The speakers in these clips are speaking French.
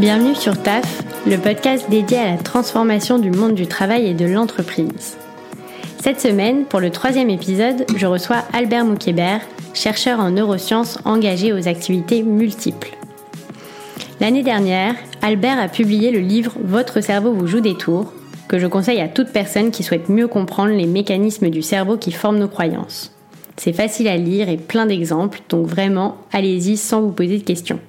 Bienvenue sur TAF, le podcast dédié à la transformation du monde du travail et de l'entreprise. Cette semaine, pour le troisième épisode, je reçois Albert Moukébert, chercheur en neurosciences engagé aux activités multiples. L'année dernière, Albert a publié le livre Votre cerveau vous joue des tours, que je conseille à toute personne qui souhaite mieux comprendre les mécanismes du cerveau qui forment nos croyances. C'est facile à lire et plein d'exemples, donc vraiment, allez-y sans vous poser de questions.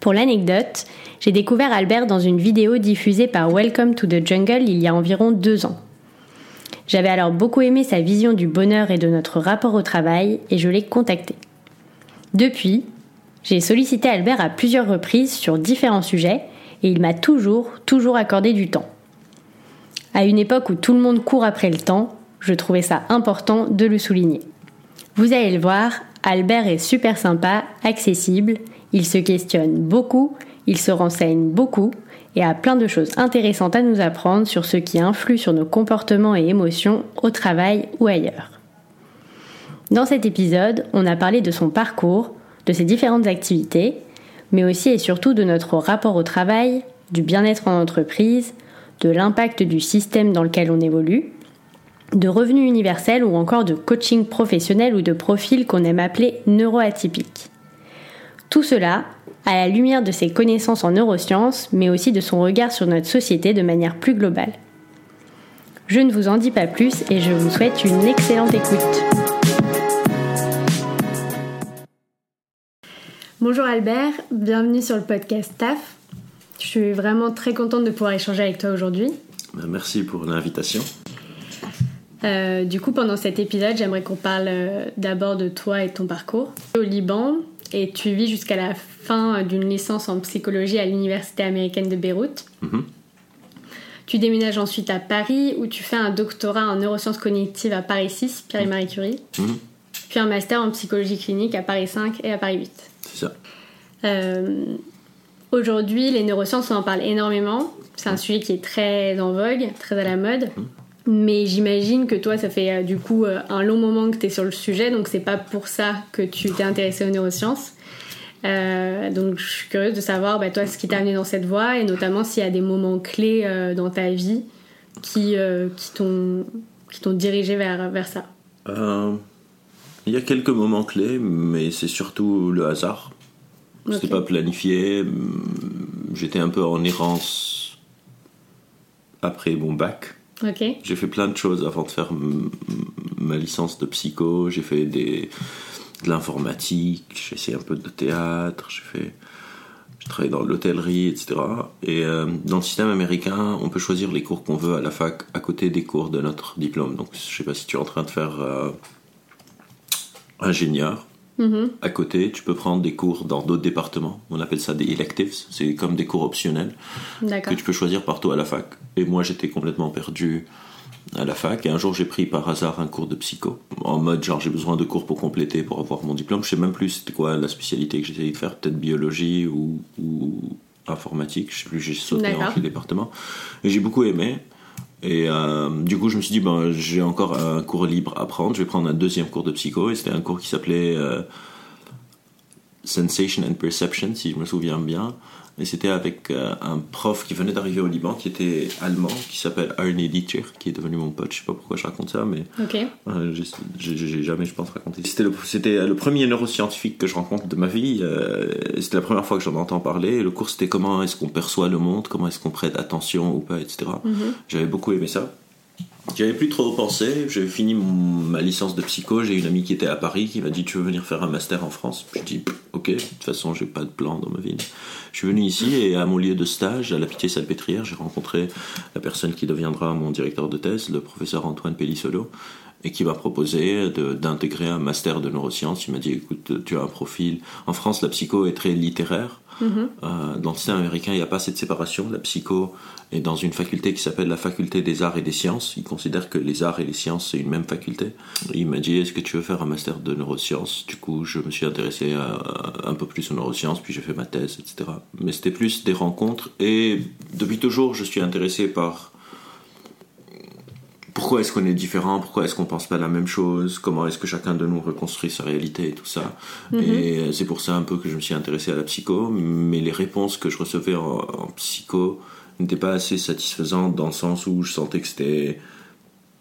Pour l'anecdote, j'ai découvert Albert dans une vidéo diffusée par Welcome to the Jungle il y a environ deux ans. J'avais alors beaucoup aimé sa vision du bonheur et de notre rapport au travail et je l'ai contacté. Depuis, j'ai sollicité Albert à plusieurs reprises sur différents sujets et il m'a toujours, toujours accordé du temps. À une époque où tout le monde court après le temps, je trouvais ça important de le souligner. Vous allez le voir, Albert est super sympa, accessible, il se questionne beaucoup, il se renseigne beaucoup et a plein de choses intéressantes à nous apprendre sur ce qui influe sur nos comportements et émotions au travail ou ailleurs. Dans cet épisode, on a parlé de son parcours, de ses différentes activités, mais aussi et surtout de notre rapport au travail, du bien-être en entreprise, de l'impact du système dans lequel on évolue, de revenus universels ou encore de coaching professionnel ou de profil qu'on aime appeler neuroatypique. Tout cela à la lumière de ses connaissances en neurosciences, mais aussi de son regard sur notre société de manière plus globale. Je ne vous en dis pas plus et je vous souhaite une excellente écoute. Bonjour Albert, bienvenue sur le podcast TAF. Je suis vraiment très contente de pouvoir échanger avec toi aujourd'hui. Ben, merci pour l'invitation. Euh, du coup, pendant cet épisode, j'aimerais qu'on parle euh, d'abord de toi et ton parcours. Au Liban, et tu vis jusqu'à la fin d'une licence en psychologie à l'Université américaine de Beyrouth. Mhm. Tu déménages ensuite à Paris où tu fais un doctorat en neurosciences cognitives à Paris 6, Pierre et Marie Curie, Mhm. puis un master en psychologie clinique à Paris 5 et à Paris 8. C'est ça. Euh, Aujourd'hui, les neurosciences, on en parle énormément. C'est un sujet qui est très en vogue, très à la mode. Mais j'imagine que toi, ça fait euh, du coup euh, un long moment que tu es sur le sujet, donc c'est pas pour ça que tu t'es intéressé aux neurosciences. Euh, donc je suis curieuse de savoir, bah, toi, ce qui t'a amené dans cette voie, et notamment s'il y a des moments clés euh, dans ta vie qui, euh, qui t'ont dirigé vers, vers ça. Il y a quelques moments clés, mais c'est surtout le hasard. C'était Ok. pas planifié. J'étais un peu en errance après mon bac. Ok, J'ai fait plein de choses avant de faire ma licence de psycho. J'ai fait des, de l'informatique, j'ai essayé un peu de théâtre, j'ai fait. Travaillé dans l'hôtellerie, etc. Et euh, dans le système américain, on peut choisir les cours qu'on veut à la fac à côté des cours de notre diplôme. Donc, je sais pas si tu es en train de faire euh, ingénieur. Mhm. À côté, tu peux prendre des cours dans d'autres départements. On appelle ça des electives. C'est comme des cours optionnels que tu peux choisir partout à la fac. Et moi, j'étais complètement perdu à la fac. Et un jour, j'ai pris par hasard un cours de psycho. En mode, genre, j'ai besoin de cours pour compléter, pour avoir mon diplôme. Je sais même plus c'était quoi la spécialité que j'essayais de faire. Peut-être biologie ou, ou informatique. Je sais plus, j'ai sauté entre les départements. Et j'ai beaucoup aimé. Et euh, du coup, je me suis dit, ben, j'ai encore un cours libre à prendre. Je vais prendre un deuxième cours de psycho. Et c'était un cours qui s'appelait euh, Sensation and Perception, si je me souviens bien. Et c'était avec euh, un prof qui venait d'arriver au Liban, qui était allemand, qui s'appelle Arne Dieter, qui est devenu mon pote. Je sais pas pourquoi je raconte ça, mais Ok, euh, j'ai- jamais, je pense, raconté. C'était le, premier neuroscientifique que je rencontre de ma vie. euh, c'était la première fois que j'en entends parler. Et le cours, c'était comment est-ce qu'on perçoit le monde, comment est-ce qu'on prête attention ou pas, etc. J'avais beaucoup aimé ça. J'avais plus trop pensé. J'ai fini ma licence de psycho. J'ai une amie qui était à Paris qui m'a dit Tu veux venir faire un master en France? Je dis Ok, de toute façon, j'ai pas de plan dans ma vie. Je suis venu ici et à mon lieu de stage, à la Pitié-Salpêtrière, j'ai rencontré la personne qui deviendra mon directeur de thèse, le professeur Antoine Pellissolo, et qui m'a proposé d'intégrer un master de neurosciences. Il m'a dit Écoute, tu as un profil. En France, la psycho est très littéraire. Euh, dans le système américain, il n'y a pas cette séparation. La psycho est dans une faculté qui s'appelle la faculté des arts et des sciences. Il considère que les arts et les sciences, c'est une même faculté. Il m'a dit, est-ce que tu veux faire un master de neurosciences? Du coup, je me suis intéressé à un peu plus aux neurosciences, puis j'ai fait ma thèse, etc. Mais c'était plus des rencontres. Et depuis toujours, je suis intéressé par pourquoi est-ce qu'on est différent, pourquoi est-ce qu'on pense pas la même chose, comment est-ce que chacun de nous reconstruit sa réalité et tout ça? Mhm. Et c'est pour ça un peu que je me suis intéressé à la psycho, mais les réponses que je recevais en, en psycho n'étaient pas assez satisfaisantes dans le sens où je sentais que c'était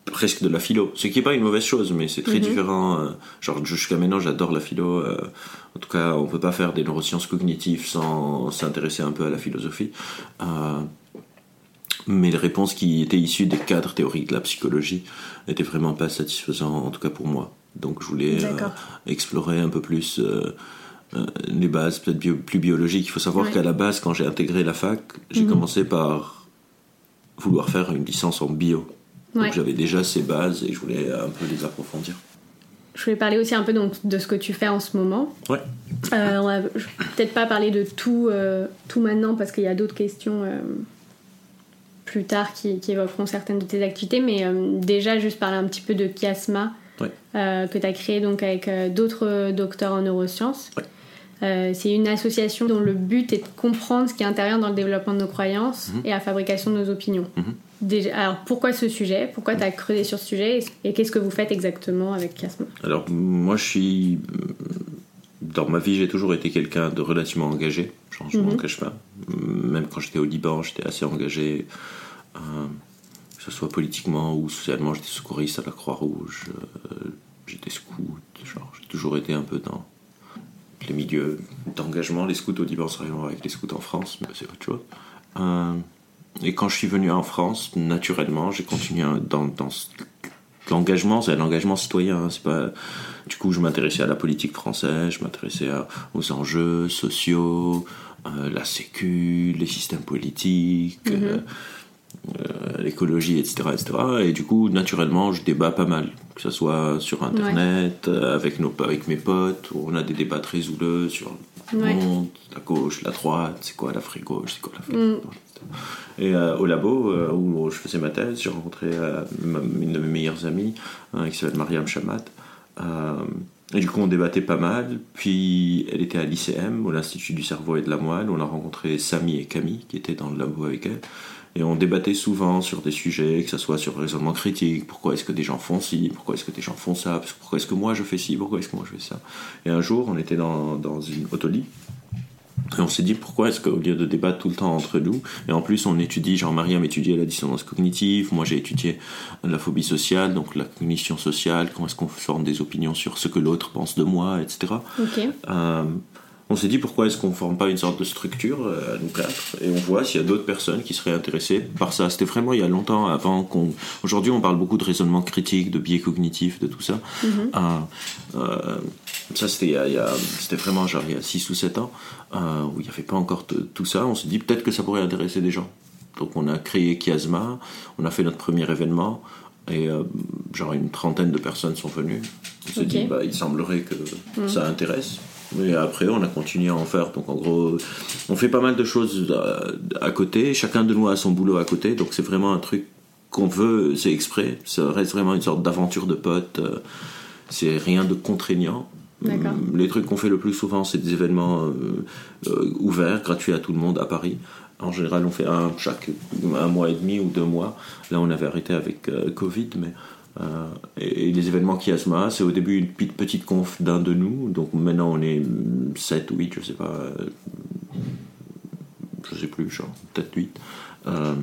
presque de la philo, ce qui n'est pas une mauvaise chose, mais c'est très Mhm. différent. euh, Genre jusqu'à maintenant, j'adore la philo. euh, En tout cas, on peut pas faire des neurosciences cognitives sans s'intéresser un peu à la philosophie. Euh, mais les réponses qui étaient issues des cadres théoriques de la psychologie n'étaient vraiment pas satisfaisantes, en tout cas pour moi. Donc je voulais euh, explorer un peu plus euh, euh, les bases peut-être bio- plus biologiques. Il faut savoir Ouais. qu'à la base, quand j'ai intégré la fac, j'ai Mhm. commencé par vouloir faire une licence en bio. Ouais. Donc j'avais déjà ces bases et je voulais un peu les approfondir. Je voulais parler aussi un peu donc, de ce que tu fais en ce moment. Ouais. On va peut-être pas parler de tout, tout maintenant parce qu'il y a d'autres questions plus tard qui, qui évoqueront certaines de tes activités, mais euh, déjà juste parler un petit peu de Chiasma Ouais. euh, que tu as créé donc avec euh, d'autres docteurs en neurosciences. Ouais. Euh, c'est une association dont le but est de comprendre ce qui intervient dans le développement de nos croyances Mhm. et la fabrication de nos opinions. Mhm. Déjà, alors pourquoi ce sujet? Pourquoi tu as creusé sur ce sujet? Et qu'est-ce que vous faites exactement avec Chiasma Alors moi je suis... Dans ma vie j'ai toujours été quelqu'un de relativement engagé. Je Mhm. m'engage pas. Même quand j'étais au Liban j'étais assez engagé. Euh, que ce soit politiquement ou socialement, j'étais secouriste à la Croix-Rouge. euh, j'étais scout. Genre j'ai toujours été un peu dans les milieux d'engagement. Les scouts au n'a rien avec les scouts en France, mais c'est autre chose. Euh, et quand je suis venu en France, naturellement, j'ai continué dans, dans l'engagement, c'est l'engagement citoyen. hein, c'est pas. Du coup, je m'intéressais à la politique française, je m'intéressais aux enjeux sociaux, euh, la sécu, les systèmes politiques, euh, euh, l'écologie, etc., etc. Et du coup, naturellement, je débat pas mal, que ce soit sur Internet, euh, avec nos, avec mes potes, où on a des débats très houleux sur le Ouais. monde, la gauche, la droite, c'est quoi l'Afrique gauche, c'est quoi l'Afrique Mm. Et euh, au labo euh, où je faisais ma thèse, j'ai rencontré une de mes meilleures amies hein, qui s'appelle Mariam Chamat. Et du coup, on débattait pas mal. Puis, elle était à l'ICM, au l'Institut du cerveau et de la moelle. On a rencontré Samy et Camille qui étaient dans le labo avec elle. Et on débattait souvent sur des sujets, que ce soit sur le raisonnement critique, pourquoi est-ce que des gens font ci, pourquoi est-ce que des gens font ça, pourquoi est-ce que moi je fais ci, pourquoi est-ce que moi je fais ça. Et un jour, on était dans, dans une autolie. Et on s'est dit pourquoi est-ce qu'au lieu de débattre tout le temps entre nous, et en plus on étudie, genre Mariam étudiait la dissonance cognitive, moi j'ai étudié la phobie sociale, donc la cognition sociale, comment est-ce qu'on forme des opinions sur ce que l'autre pense de moi, etc. Euh, on s'est dit pourquoi est-ce qu'on ne forme pas une sorte de structure euh, à nous quatre et on voit s'il y a d'autres personnes qui seraient intéressées par ça. C'était vraiment il y a longtemps avant qu'on. Aujourd'hui, on parle beaucoup de raisonnement critique, de biais cognitifs, de tout ça. Mhm. Euh, euh, ça, c'était il y a- vraiment genre il y a 6 ou 7 ans euh, où il n'y avait pas encore tout ça. On s'est dit peut-être que ça pourrait intéresser des gens. Donc on a créé Chiasma, on a fait notre premier événement et euh, genre une trentaine de personnes sont venues. On s'est dit bah, il semblerait que ça intéresse. Et après on a continué à en faire. Donc en gros on fait pas mal de choses à, à côté. Chacun de nous a son boulot à côté. Donc c'est vraiment un truc qu'on veut, c'est exprès. Ça reste vraiment une sorte d'aventure de potes. euh, C'est rien de contraignant. Hum, Les trucs qu'on fait le plus souvent, c'est des événements euh, euh, ouverts, gratuits à tout le monde à Paris. En général, on fait un chaque un mois et demi ou deux mois. Là, on avait arrêté avec euh, Covid, mais euh, et, et les événements Chiasma, c'est au début une petite, petite conf d'un de nous. Donc maintenant, on est 7 ou 8, je sais pas. euh, je sais plus, genre peut-être 8. Euh,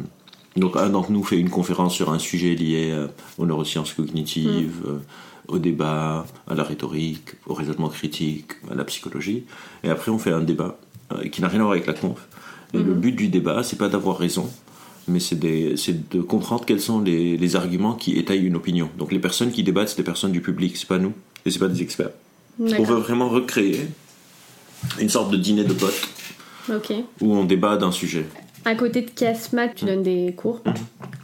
donc un d'entre nous fait une conférence sur un sujet lié euh, aux neurosciences cognitives, euh, au débat, à la rhétorique, au raisonnement critique, à la psychologie. Et après on fait un débat euh, qui n'a rien à voir avec la conf. Et le but du débat, c'est pas d'avoir raison, mais c'est de comprendre quels sont les, les arguments qui étayent une opinion. Donc les personnes qui débattent, c'est des personnes du public, c'est pas nous, et c'est pas des experts. On veut vraiment recréer une sorte de dîner de potes où on débat d'un sujet. À côté de Chiasma, tu donnes des cours.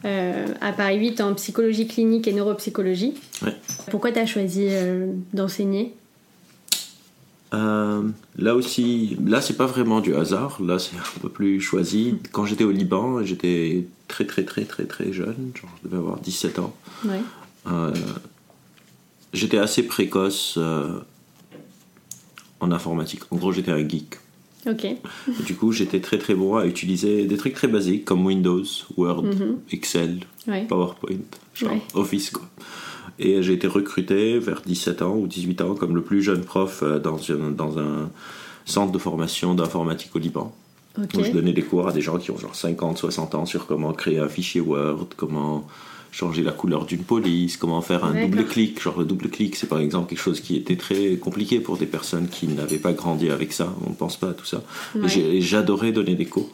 Euh, à Paris 8 en psychologie clinique et neuropsychologie. Ouais. Pourquoi tu as choisi euh, d'enseigner? Euh, là aussi, là c'est pas vraiment du hasard, là c'est un peu plus choisi. Quand j'étais au Liban, j'étais très très très très très jeune, genre je devais avoir 17 ans. Ouais. Euh, j'étais assez précoce euh, en informatique. En gros, j'étais un geek. Ok. Du coup, j'étais très très bon à utiliser des trucs très basiques comme Windows, Word, Excel, Ouais. PowerPoint, genre Ouais. Office quoi. Et j'ai été recruté vers 17 ans ou 18 ans comme le plus jeune prof euh, dans un, dans un centre de formation d'informatique au Liban. Où je donnais des cours à des gens qui ont genre 50, 60 ans sur comment créer un fichier Word, comment changer la couleur d'une police, comment faire un double clic. Genre le double clic, c'est par exemple quelque chose qui était très compliqué pour des personnes qui n'avaient pas grandi avec ça. On ne pense pas à tout ça. Ouais. j'adorais donner des cours.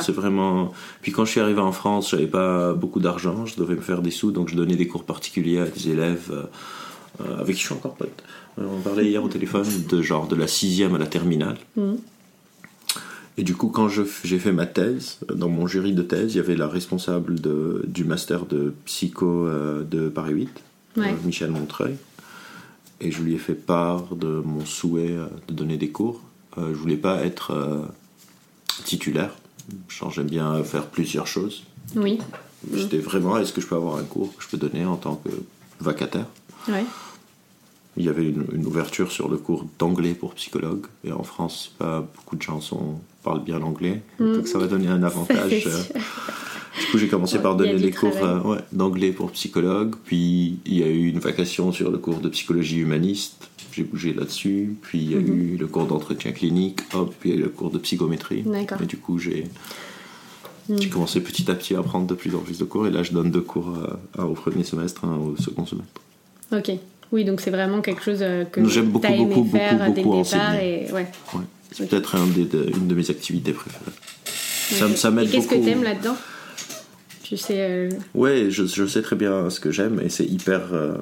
C'est vraiment. Puis quand je suis arrivé en France, j'avais pas beaucoup d'argent, je devais me faire des sous, donc je donnais des cours particuliers à des élèves euh, euh, avec qui je suis encore pote. Euh, On parlait hier au téléphone de genre de la sixième à la terminale. Mhm. Et du coup, quand j'ai fait ma thèse, dans mon jury de thèse, il y avait la responsable de, du master de psycho euh, de Paris 8, Ouais. euh, Michel Montreuil. Et je lui ai fait part de mon souhait de donner des cours. Je voulais pas être titulaire. J'aime bien faire plusieurs choses. Oui. J'étais vraiment, est-ce que je peux avoir un cours que je peux donner en tant que vacataire? Ouais. Il y avait une, une ouverture sur le cours d'anglais pour psychologue. Et en France, pas beaucoup de gens sont- parlent bien l'anglais. Donc ça va donner un avantage. euh, du coup, j'ai commencé Ouais, par donner des cours euh, ouais, d'anglais pour psychologue. Puis il y a eu une vacation sur le cours de psychologie humaniste. J'ai bougé là-dessus. Puis il y a Mhm. eu le cours d'entretien clinique. Hop, puis il y a eu le cours de psychométrie. Et du coup, j'ai j'ai commencé petit à petit à prendre de plus en plus de cours. Et là, je donne deux cours, euh, un au premier semestre, un au second semestre. Ok. Oui, donc c'est vraiment quelque chose euh, que J'aime beaucoup, aimé beaucoup, faire beaucoup, dès beaucoup le départ. enseigner. Et... Ouais. Ouais. C'est peut-être un une de mes activités préférées. Ça, Ok. ça m'aide Et qu'est-ce que t'aimes là-dedans? Tu sais. euh, Ouais, je, je sais très bien ce que j'aime et c'est hyper euh,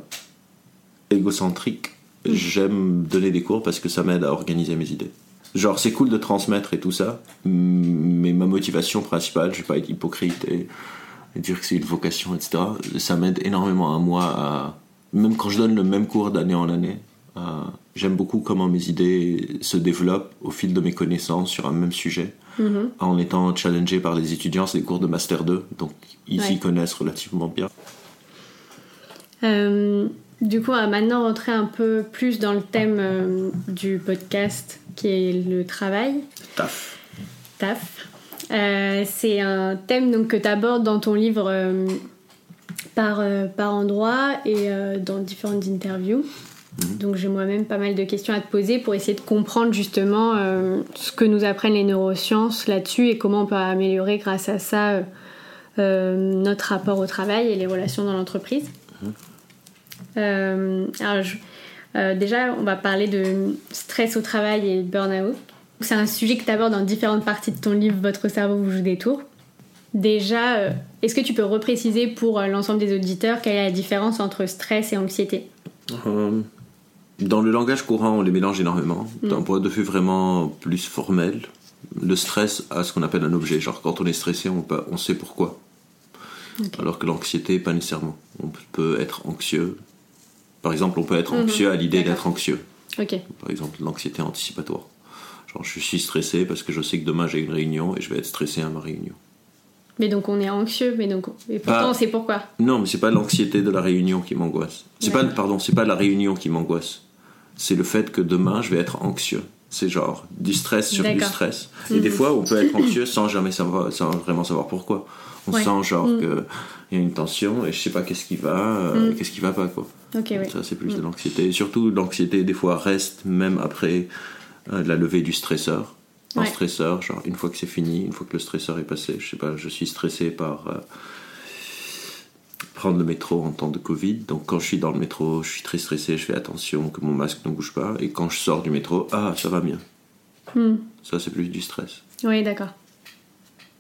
égocentrique. J'aime donner des cours parce que ça m'aide à organiser mes idées. Genre, c'est cool de transmettre et tout ça, mais ma motivation principale, je vais pas être hypocrite et, et dire que c'est une vocation, etc. Ça m'aide énormément à moi à. Même quand je donne le même cours d'année en année, j'aime beaucoup comment mes idées se développent au fil de mes connaissances sur un même sujet mhm. en étant challengé par les étudiants, c'est des cours de Master 2, donc ils s'y Ouais. connaissent relativement bien. Euh, du coup, on va maintenant rentrer un peu plus dans le thème euh, du podcast qui est le travail. Taf. taf. Euh, c'est un thème donc, que tu abordes dans ton livre euh, par, par endroit et dans différentes interviews. Donc j'ai moi-même pas mal de questions à te poser pour essayer de comprendre justement ce que nous apprennent les neurosciences là-dessus et comment on peut améliorer grâce à ça notre rapport au travail et les relations dans l'entreprise. Euh, alors, je- euh, déjà, on va parler de stress au travail et burn-out. C'est un sujet que tu abordes dans différentes parties de ton livre Votre cerveau vous joue des tours. Déjà, euh, est-ce que tu peux repréciser pour euh, l'ensemble des auditeurs quelle est la différence entre stress et anxiété? Euh, dans le langage courant, on les mélange énormément. D'un point de vue vraiment plus formel, le stress a ce qu'on appelle un objet. Genre, quand on est stressé, on, peut- on sait pourquoi. Alors que l'anxiété, pas nécessairement. On peut être anxieux. Par exemple, on peut être anxieux à l'idée d'être anxieux. Par exemple, l'anxiété anticipatoire. Genre, je suis stressé parce que je sais que demain j'ai une réunion et je vais être stressé à ma réunion. mais donc on est anxieux, mais donc et pourtant Bah, on sait pourquoi. Non, mais c'est pas l'anxiété de la réunion qui m'angoisse. C'est pas, pardon, c'est pas la réunion qui m'angoisse. C'est le fait que demain je vais être anxieux. C'est genre du stress sur du stress. Et des fois, on peut être anxieux sans jamais savoir, sans vraiment savoir pourquoi. On Ouais. sent genre que il y a une tension et je sais pas qu'est-ce qui va, euh, qu'est-ce qui va pas quoi. Oui. Ça, c'est plus de l'anxiété. Surtout, l'anxiété, des fois, reste même après euh, la levée du stresseur. Un Ouais. stresseur, genre, une fois que c'est fini, une fois que le stresseur est passé, je sais pas, je suis stressé par euh, prendre le métro en temps de Covid. Donc, quand je suis dans le métro, je suis très stressé, je fais attention que mon masque ne bouge pas. Et quand je sors du métro, ah, ça va bien. Hmm. Ça, c'est plus du stress. Oui, d'accord.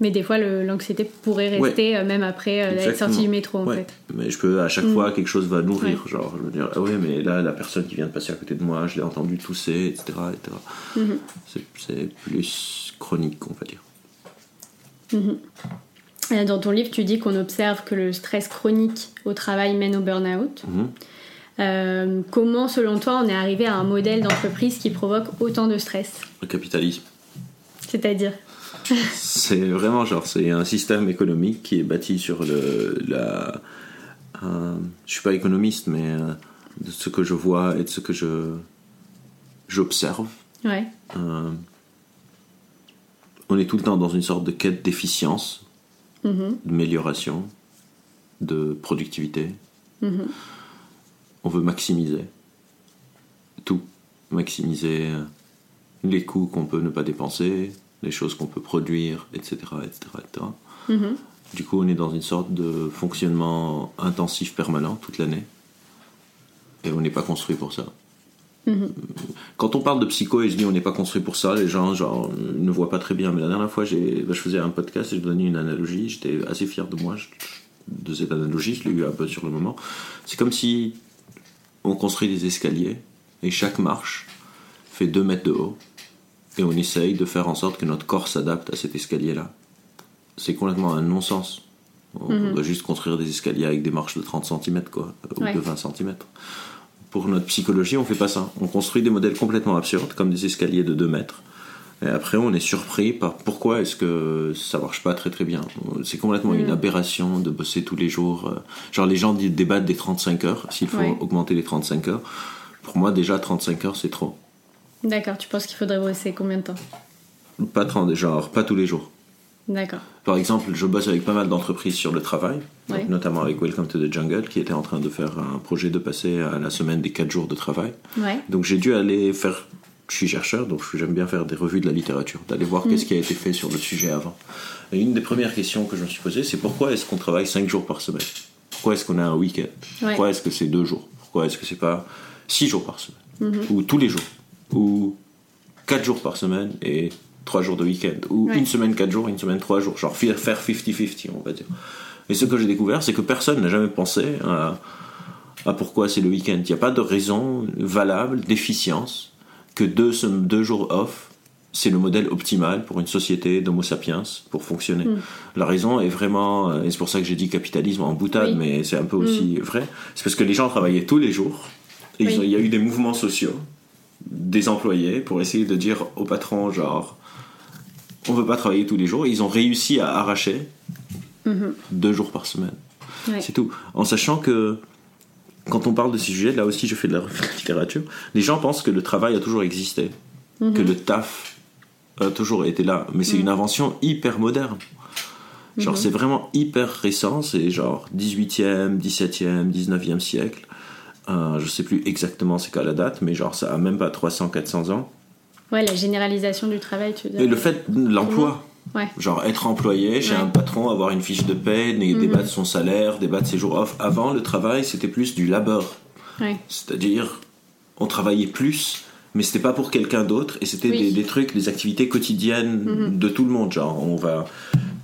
Mais des fois, l'anxiété pourrait rester euh, même après euh, être Exactement. sorti du métro, en Ouais. fait. Mais je peux, à chaque fois, quelque chose va nourrir. Ouais. Genre, je veux dire, ah ouais, mais là, la personne qui vient de passer à côté de moi, je l'ai entendu tousser, etc. etc. Mhm. C'est- plus chronique, on va dire. Euh, Dans ton livre, tu dis qu'on observe que le stress chronique au travail mène au burn-out. Mhm. Euh, comment, selon toi, on est arrivé à un modèle d'entreprise qui provoque autant de stress? Le capitalisme. C'est-à-dire? C'est vraiment genre, c'est un système économique qui est bâti sur le, la. euh, je suis pas économiste, mais euh, de ce que je vois et de ce que je j'observe. Ouais. Euh, on est tout le temps dans une sorte de quête d'efficience, d'amélioration, de productivité. On veut maximiser tout, maximiser les coûts qu'on peut ne pas dépenser, les choses qu'on peut produire, etc. etc., etc. Du coup, on est dans une sorte de fonctionnement intensif permanent toute l'année. Et on n'est pas construit pour ça. Quand on parle de psycho et je dis on n'est pas construit pour ça, les gens genre, ne voient pas très bien. Mais la dernière fois, j'ai, bah, je faisais un podcast et je donnais une analogie. J'étais assez fier de moi, de cette analogie. Je l'ai eu un peu sur le moment. C'est comme si on construit des escaliers et chaque marche fait 2 mètres de haut. Et on essaye de faire en sorte que notre corps s'adapte à cet escalier-là. C'est complètement un non-sens. On doit juste construire des escaliers avec des marches de 30 cm, quoi, ou Ouais. de 20 cm. Pour notre psychologie, on fait pas ça. On construit des modèles complètement absurdes, comme des escaliers de 2 mètres. Et après, on est surpris par pourquoi est-ce que ça marche pas très très bien. C'est complètement une aberration de bosser tous les jours. Euh, Genre, les gens débattent des 35 heures, s'il faut Ouais. augmenter les 35 heures. Pour moi, déjà, 35 heures, c'est trop. D'accord, tu penses qu'il faudrait bosser combien de temps Pas 30, genre, pas tous les jours. D'accord. Par exemple, je bosse avec pas mal d'entreprises sur le travail, donc notamment avec Welcome to the Jungle, qui était en train de faire un projet de passer à la semaine des 4 jours de travail. Ouais. Donc j'ai dû aller faire. Je suis chercheur, donc j'aime bien faire des revues de la littérature, d'aller voir qu'est-ce qui a été fait sur le sujet avant. Et une des premières questions que je me suis posée, c'est pourquoi est-ce qu'on travaille 5 jours par semaine? Pourquoi est-ce qu'on a un week-end? Ouais. Pourquoi est-ce que c'est 2 jours? Pourquoi est-ce que c'est pas 6 jours par semaine? Ou tous les jours? Ou 4 jours par semaine et 3 jours de week-end Ou Ouais. une semaine 4 jours, une semaine 3 jours Genre faire faire 50-50, on va dire. Et ce que j'ai découvert, c'est que personne n'a jamais pensé à, à pourquoi c'est le week-end. Il n'y a pas de raison valable d'efficience que deux, deux jours off, c'est le modèle optimal pour une société d'homo sapiens pour fonctionner. La raison est vraiment, euh, et c'est pour ça que j'ai dit capitalisme en boutade, Oui. mais c'est un peu aussi vrai, c'est parce que les gens travaillaient tous les jours, et Oui. il y a eu des mouvements sociaux des employés pour essayer de dire au patron, genre, on veut pas travailler tous les jours, et ils ont réussi à arracher deux jours par semaine. Ouais. C'est tout. En sachant que quand on parle de ces sujets, là aussi je fais de la littérature, les gens pensent que le travail a toujours existé, que le taf a toujours été là, mais c'est une invention hyper moderne. Genre c'est vraiment hyper récent, c'est genre 18e, 17e, 19e siècle. Euh, je sais plus exactement c'est quoi la date, mais genre ça a même pas 300, 400 ans. Ouais, la généralisation du travail, tu veux dire. Et le fait de l'emploi, Ouais. Genre être employé chez Ouais. un patron, avoir une fiche de paie, né- débattre son salaire, débattre ses jours off. Avant, le travail, c'était plus du labeur. Ouais. C'est-à-dire, on travaillait plus, mais c'était pas pour quelqu'un d'autre, et c'était Oui. des, des trucs, des activités quotidiennes de tout le monde. Genre, on va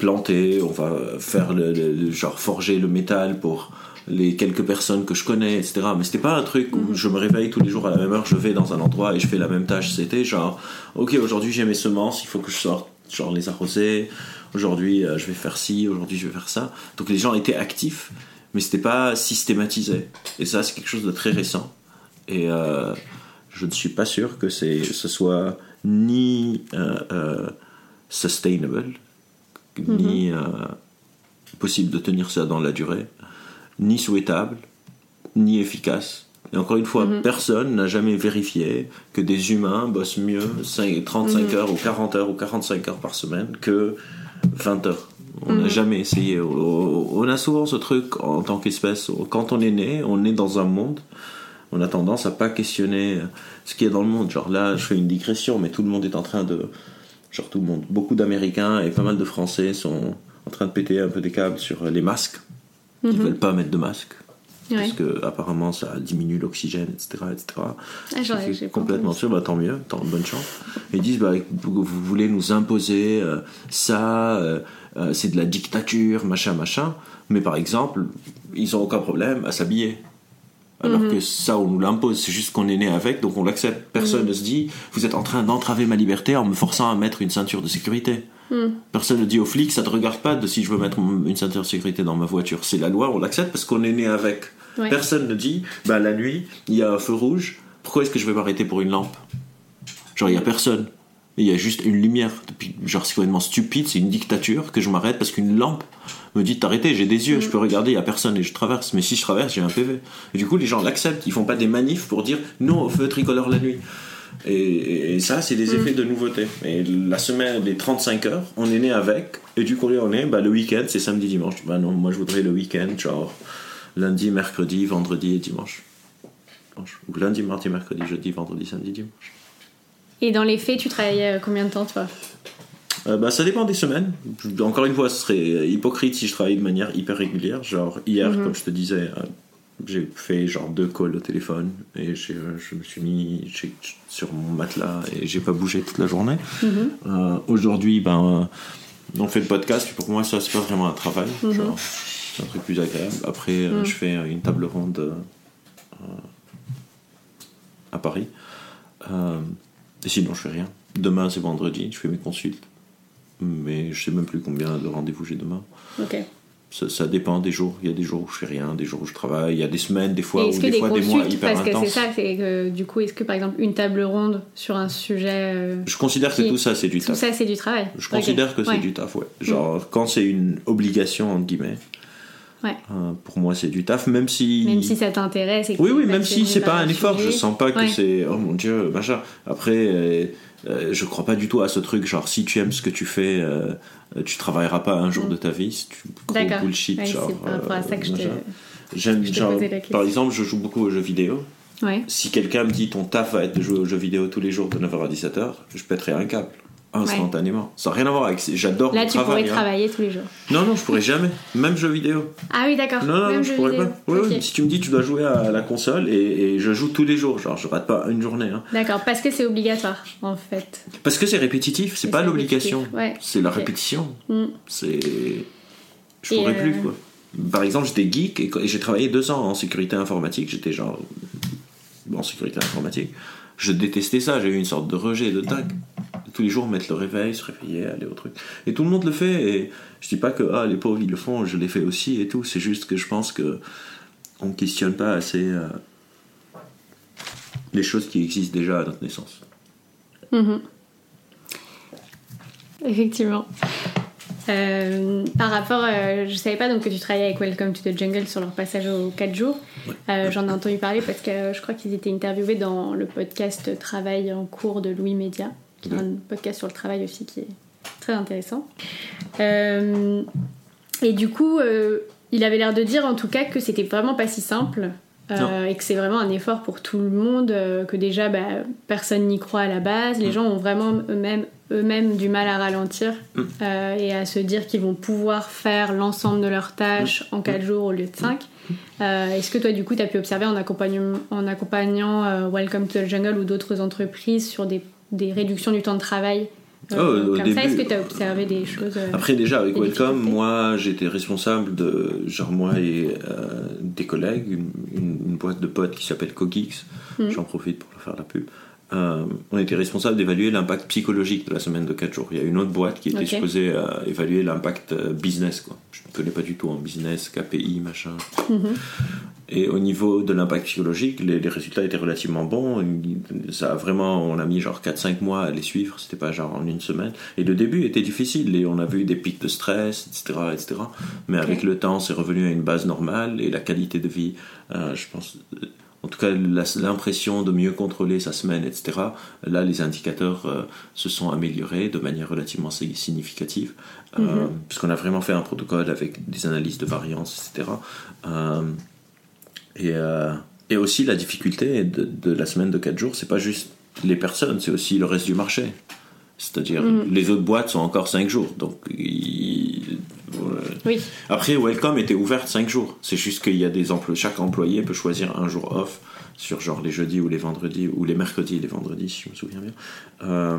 planter, on va faire le, le- le- genre forger le métal pour les quelques personnes que je connais, etc. Mais c'était pas un truc où je me réveille tous les jours à la même heure, je vais dans un endroit et je fais la même tâche. C'était genre, ok, aujourd'hui j'ai mes semences, il faut que je sorte, genre les arroser. Aujourd'hui, euh, je vais faire ci, aujourd'hui je vais faire ça. Donc les gens étaient actifs, mais c'était pas systématisé. Et ça, c'est quelque chose de très récent. Et euh, je ne suis pas sûr que ce soit ni euh, sustainable, ni possible de tenir ça dans la durée, ni souhaitable, ni efficace. Et encore une fois, personne n'a jamais vérifié que des humains bossent mieux 5 35 heures ou 40 heures ou 45 heures par semaine que 20 heures. On n'a jamais essayé. On a souvent ce truc en tant qu'espèce. Quand on est né, on est dans un monde. On a tendance à pas questionner ce qu'il y a dans le monde. Genre là, je fais une digression, mais tout le monde est en train de. Genre tout le monde. Beaucoup d'Américains et pas mal de Français sont en train de péter un peu des câbles sur les masques. Ils veulent pas mettre de masque. Ouais. Parce que apparemment ça diminue l'oxygène, etc. etc. Ah, C'est complètement sûr, bah, tant mieux, tant bonne chance. Ils disent bah, vous, vous voulez nous imposer euh, ça, euh, euh, c'est de la dictature, machin, machin. Mais par exemple, ils ont aucun problème à s'habiller. Alors Mhm. que ça, on nous l'impose, c'est juste qu'on est né avec, donc on l'accepte. Personne Mhm. ne se dit, vous êtes en train d'entraver ma liberté en me forçant à mettre une ceinture de sécurité. Mhm. Personne ne dit aux flics, ça te regarde pas de si je veux mettre une ceinture de sécurité dans ma voiture. C'est la loi, on l'accepte parce qu'on est né avec. Ouais. Personne ne dit, bah la nuit, il y a un feu rouge, pourquoi est-ce que je vais m'arrêter pour une lampe? Genre, il y a personne. Il y a juste une lumière. Genre, c'est complètement stupide, c'est une dictature que je m'arrête parce qu'une lampe me dit d'arrêter, j'ai des yeux, je peux regarder, il y a personne et je traverse. Mais si je traverse, j'ai un PV. Et du coup, les gens l'acceptent, ils font pas des manifs pour dire non au feu tricolore la nuit. Et, et ça, c'est des effets de nouveauté. Et la semaine des 35 heures, on est né avec. Et du coup, on est, bah, le week-end, c'est samedi, dimanche. Bah non, moi je voudrais le week-end, genre lundi, mercredi, vendredi et dimanche. Ou lundi, mardi, mercredi, jeudi, vendredi, samedi, dimanche. Et dans les faits, tu travailles euh, combien de temps, toi? Euh, bah, ça dépend des semaines. Encore une fois, ce serait hypocrite si je travaillais de manière hyper régulière. Genre, hier, Mhm. comme je te disais, euh, j'ai fait genre deux calls au téléphone et j'ai- je me suis mis j'ai- sur mon matelas et j'ai pas bougé toute la journée. Mhm. Euh, Aujourd'hui, ben, euh, on fait le podcast. puis Pour moi, ça, c'est pas vraiment un travail. Mhm. Genre, c'est un truc plus agréable. Après, euh, je fais une table ronde euh, à Paris. Et sinon, je fais rien. Demain, c'est vendredi, je fais mes consultes. Mais je sais même plus combien de rendez-vous j'ai demain. Ok. Ça, ça dépend des jours. Il y a des jours où je fais rien, des jours où je travaille. Il y a des semaines, des fois, ou que des des fois des mois hyper parce que c'est intenses. ça, c'est que du coup, est-ce que par exemple une table ronde sur un sujet, euh, Je considère que Qui- tout ça, c'est du tout taf. ça c'est du travail Je considère que c'est du taf, ouais. Genre, quand c'est une obligation, entre guillemets, Ouais. euh, pour moi, c'est du taf, même si. Même si ça t'intéresse. que Oui, oui, même si c'est pas un effort, je sujet. sens pas que Ouais. c'est oh mon dieu, machin. Après, euh, euh, je crois pas du tout à ce truc, genre si tu aimes ce que tu fais, euh, tu travailleras pas un jour de ta vie, c'est du gros bullshit. Ouais, genre, c'est par rapport à ça que je te- machin. J'aime, genre, par exemple, je joue beaucoup aux jeux vidéo. Ouais. Si quelqu'un me dit ton taf va être de jouer aux jeux vidéo tous les jours de 9h à 17h, je pèterai un câble. Instantanément. Ça n'a rien à voir avec. J'adore Là, tu travail. pourrais hein. travailler tous les jours. Non, non, je pourrais jamais. Même jeux vidéo. Ah oui, d'accord. Non, non, Même non, jeu je pourrais vidéo. pas. Oui, Si tu me dis tu dois jouer à la console et, et je joue tous les jours, genre je rate pas une journée. hein. D'accord, parce que c'est obligatoire en fait. Parce que c'est répétitif, c'est pas l'obligation. ouais. C'est la répétition. Mm. C'est. Je pourrais euh, plus quoi. Par exemple, j'étais geek et, et j'ai travaillé deux ans en sécurité informatique. J'étais genre en sécurité informatique. Je détestais ça. J'ai eu une sorte de rejet de tac. Tous les jours mettre le réveil, se réveiller, aller au truc. Et tout le monde le fait. Et je dis pas que ah, les pauvres ils le font. Je l'ai fait aussi et tout. C'est juste que je pense que on questionne pas assez euh, les choses qui existent déjà à notre naissance. Mhm. Effectivement. Euh, par rapport, euh, je savais pas donc que tu travaillais avec Welcome to the Jungle sur leur passage aux 4 jours. Euh, J'en ai entendu parler parce que je crois qu'ils étaient interviewés dans le podcast Travail en cours de Louis Média, qui est un podcast sur le travail aussi qui est très intéressant. Euh, et du coup, euh, il avait l'air de dire en tout cas que c'était vraiment pas si simple. euh, et que c'est vraiment un effort pour tout le monde, que déjà bah, personne n'y croit à la base, les gens ont vraiment eux-mêmes eux-mêmes du mal à ralentir Mm. et à se dire qu'ils vont pouvoir faire l'ensemble de leurs tâches en 4 jours au lieu de 5. Est-ce que toi du coup tu as pu observer en accompagnant, en accompagnant euh, Welcome to the Jungle ou d'autres entreprises sur des, des réductions du temps de travail euh, Oh, au comme ça Est-ce que tu as observé des choses euh, Après déjà avec Welcome, moi j'étais responsable de, genre moi et euh, des collègues, une, une- une boîte de potes qui s'appelle Cogix, Mhm. j'en profite pour leur faire la pub. Euh, on était responsable d'évaluer l'impact psychologique de la semaine de 4 jours. Il y a une autre boîte qui était Ok. supposée évaluer l'impact business. Quoi. Je ne connais pas du tout en business, KPI, machin. Mhm. Et au niveau de l'impact psychologique, les, les résultats étaient relativement bons. Ça a vraiment, on a mis genre 4-5 mois à les suivre, c'était pas genre en une semaine. Et le début était difficile, et on a vu des pics de stress, etc. etc. Mais avec le temps, c'est revenu à une base normale, et la qualité de vie, euh, je pense, euh, en tout cas l'impression de mieux contrôler sa semaine, etc. Là, les indicateurs euh, se sont améliorés de manière relativement si- significative, euh, puisqu'on a vraiment fait un protocole avec des analyses de variance, etc. Euh, et, euh, et aussi la difficulté de, de la semaine de 4 jours, c'est pas juste les personnes, c'est aussi le reste du marché. C'est-à-dire, les autres boîtes sont encore 5 jours. Donc. Oui, Après, Welcome était ouverte 5 jours. C'est juste qu'il y a des emplois. Chaque employé peut choisir un jour off sur genre les jeudis ou les vendredis, ou les mercredis et les vendredis, si je me souviens bien. Euh,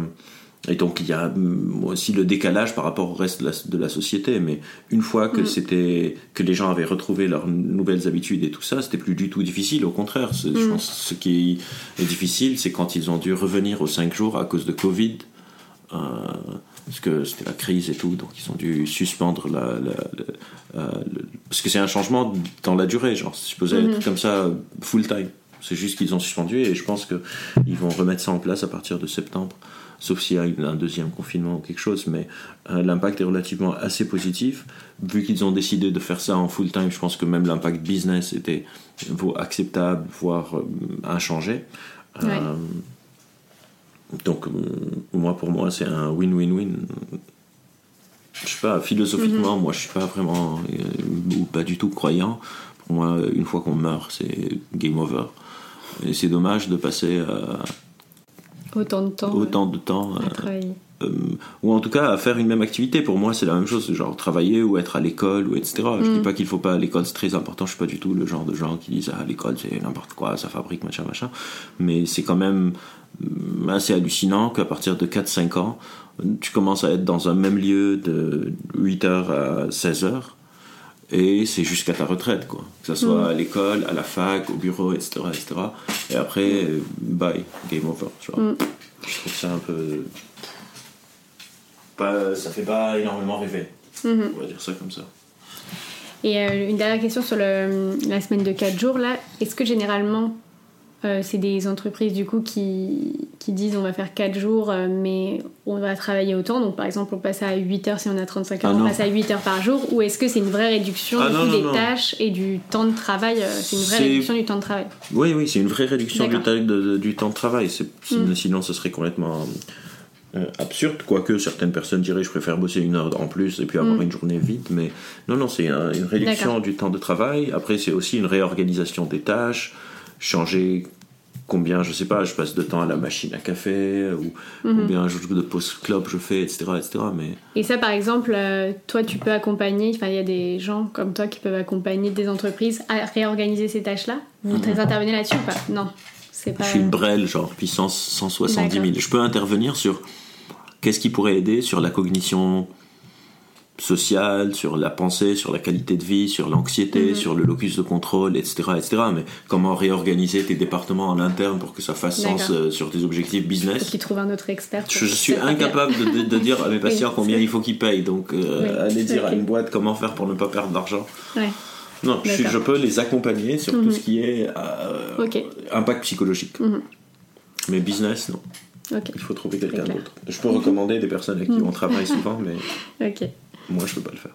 et donc, il y a hum, aussi le décalage par rapport au reste de la, de la société. Mais une fois que, c'était, que les gens avaient retrouvé leurs nouvelles habitudes et tout ça, c'était plus du tout difficile. Au contraire, je pense que ce qui est difficile, c'est quand ils ont dû revenir aux 5 jours à cause de Covid. Euh, parce que c'était la crise et tout, donc ils ont dû suspendre la, la- la- euh, parce que c'est un changement dans la durée, genre c'est supposé être comme ça full time. C'est juste qu'ils ont suspendu et je pense que ils vont remettre ça en place à partir de septembre, sauf s'il y a un deuxième confinement ou quelque chose. Mais euh, l'impact est relativement assez positif vu qu'ils ont décidé de faire ça en full time. Je pense que même l'impact business était acceptable, voire euh, inchangé. Ouais. Euh, Donc, moi, pour moi, c'est un win-win-win. Je sais pas, philosophiquement, moi, je suis pas vraiment, euh, ou pas du tout croyant. Pour moi, une fois qu'on meurt, c'est game over. Et c'est dommage de passer euh, Autant de temps. autant de temps. euh, euh, à travailler. euh, ou en tout cas à faire une même activité. Pour moi, c'est la même chose, genre travailler ou être à l'école ou etc. Je dis pas qu'il faut pas à l'école, c'est très important. Je suis pas du tout le genre de gens qui disent ah l'école c'est n'importe quoi, ça fabrique machin machin. Mais c'est quand même hum, assez hallucinant qu'à partir de 4-5 ans, tu commences à être dans un même lieu de 8h à 16h. Et c'est jusqu'à ta retraite, quoi. Que ce soit à l'école, à la fac, au bureau, etc., etc. Et après, euh, bye, game over, tu vois. Je trouve ça un peu pas, ça fait pas énormément rêver. Mhm. On va dire ça comme ça. Et euh, une dernière question sur le- la semaine de 4 jours, là. Est-ce que généralement, euh, c'est des entreprises du coup qui, qui disent on va faire 4 jours, euh, mais on va travailler autant Donc par exemple, on passe à 8 heures si on a 35 heures, Ah on passe à 8 heures par jour Ou est-ce que c'est une vraie réduction Ah du non, coup, non, des non. tâches et du temps de travail euh, C'est une vraie réduction du temps de travail? Oui, oui, c'est une vraie réduction du, ta- de- du temps de travail. Mm. Sinon, ce serait complètement euh, absurde. Quoique certaines personnes diraient je préfère bosser une heure en plus et puis avoir Mm. une journée vide. Mais non, non, c'est un- une réduction du temps de travail. Après, c'est aussi une réorganisation des tâches. Changer combien, je sais pas, je passe de temps à la machine à café ou Mhm. combien je- de pauses club je fais, etc. etc. Mais Et ça, par exemple, euh, toi, tu peux accompagner, enfin, il y a des gens comme toi qui peuvent accompagner des entreprises à réorganiser ces tâches-là? Vous intervenez là-dessus ou pas? Non, c'est pas. Je suis une brêle, genre puissance 170 000. D'accord. Je peux intervenir sur qu'est-ce qui pourrait aider sur la cognition sociale, sur la pensée, sur la qualité de vie, sur l'anxiété, Mhm. sur le locus de contrôle, etc., etc. Mais comment réorganiser tes départements en interne pour que ça fasse sens euh, sur tes objectifs business qu'ils trouvent un autre expert. je suis incapable de, dire à mes patients Oui, combien il faut qu'ils payent. Donc, euh, Oui, aller dire à une boîte comment faire pour ne pas perdre d'argent. Ouais, Non, je, peux les accompagner sur tout Mhm. ce qui est euh, impact psychologique. Mhm. Mais business, non. Il faut trouver quelqu'un d'autre. Je peux recommander des personnes avec qui on travaille souvent, mais ok. Moi, je peux pas le faire.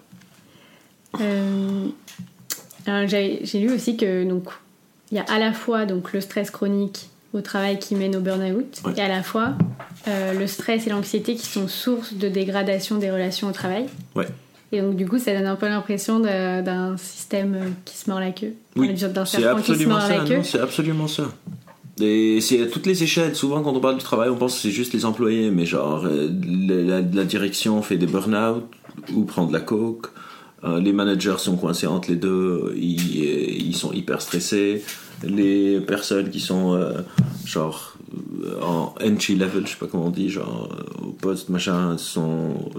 Euh, j'ai lu aussi que donc il y a à la fois donc le stress chronique au travail qui mène au burn-out Ouais. et à la fois euh, le stress et l'anxiété qui sont source de dégradation des relations au travail. Ouais. Et donc du coup, ça donne un peu l'impression d'un système qui se mord la queue. Oui, d'un serpent qui se absolument mord ça. la queue. C'est absolument ça. Et c'est à toutes les échelles. Souvent, quand on parle du travail, on pense que c'est juste les employés, mais genre euh, la, la direction fait des burn-out ou prend de la coke. Euh, les managers sont coincés entre les deux, ils, ils sont hyper stressés. Les personnes qui sont euh, genre euh, en entry level, je sais pas comment on dit, genre au poste machin, sont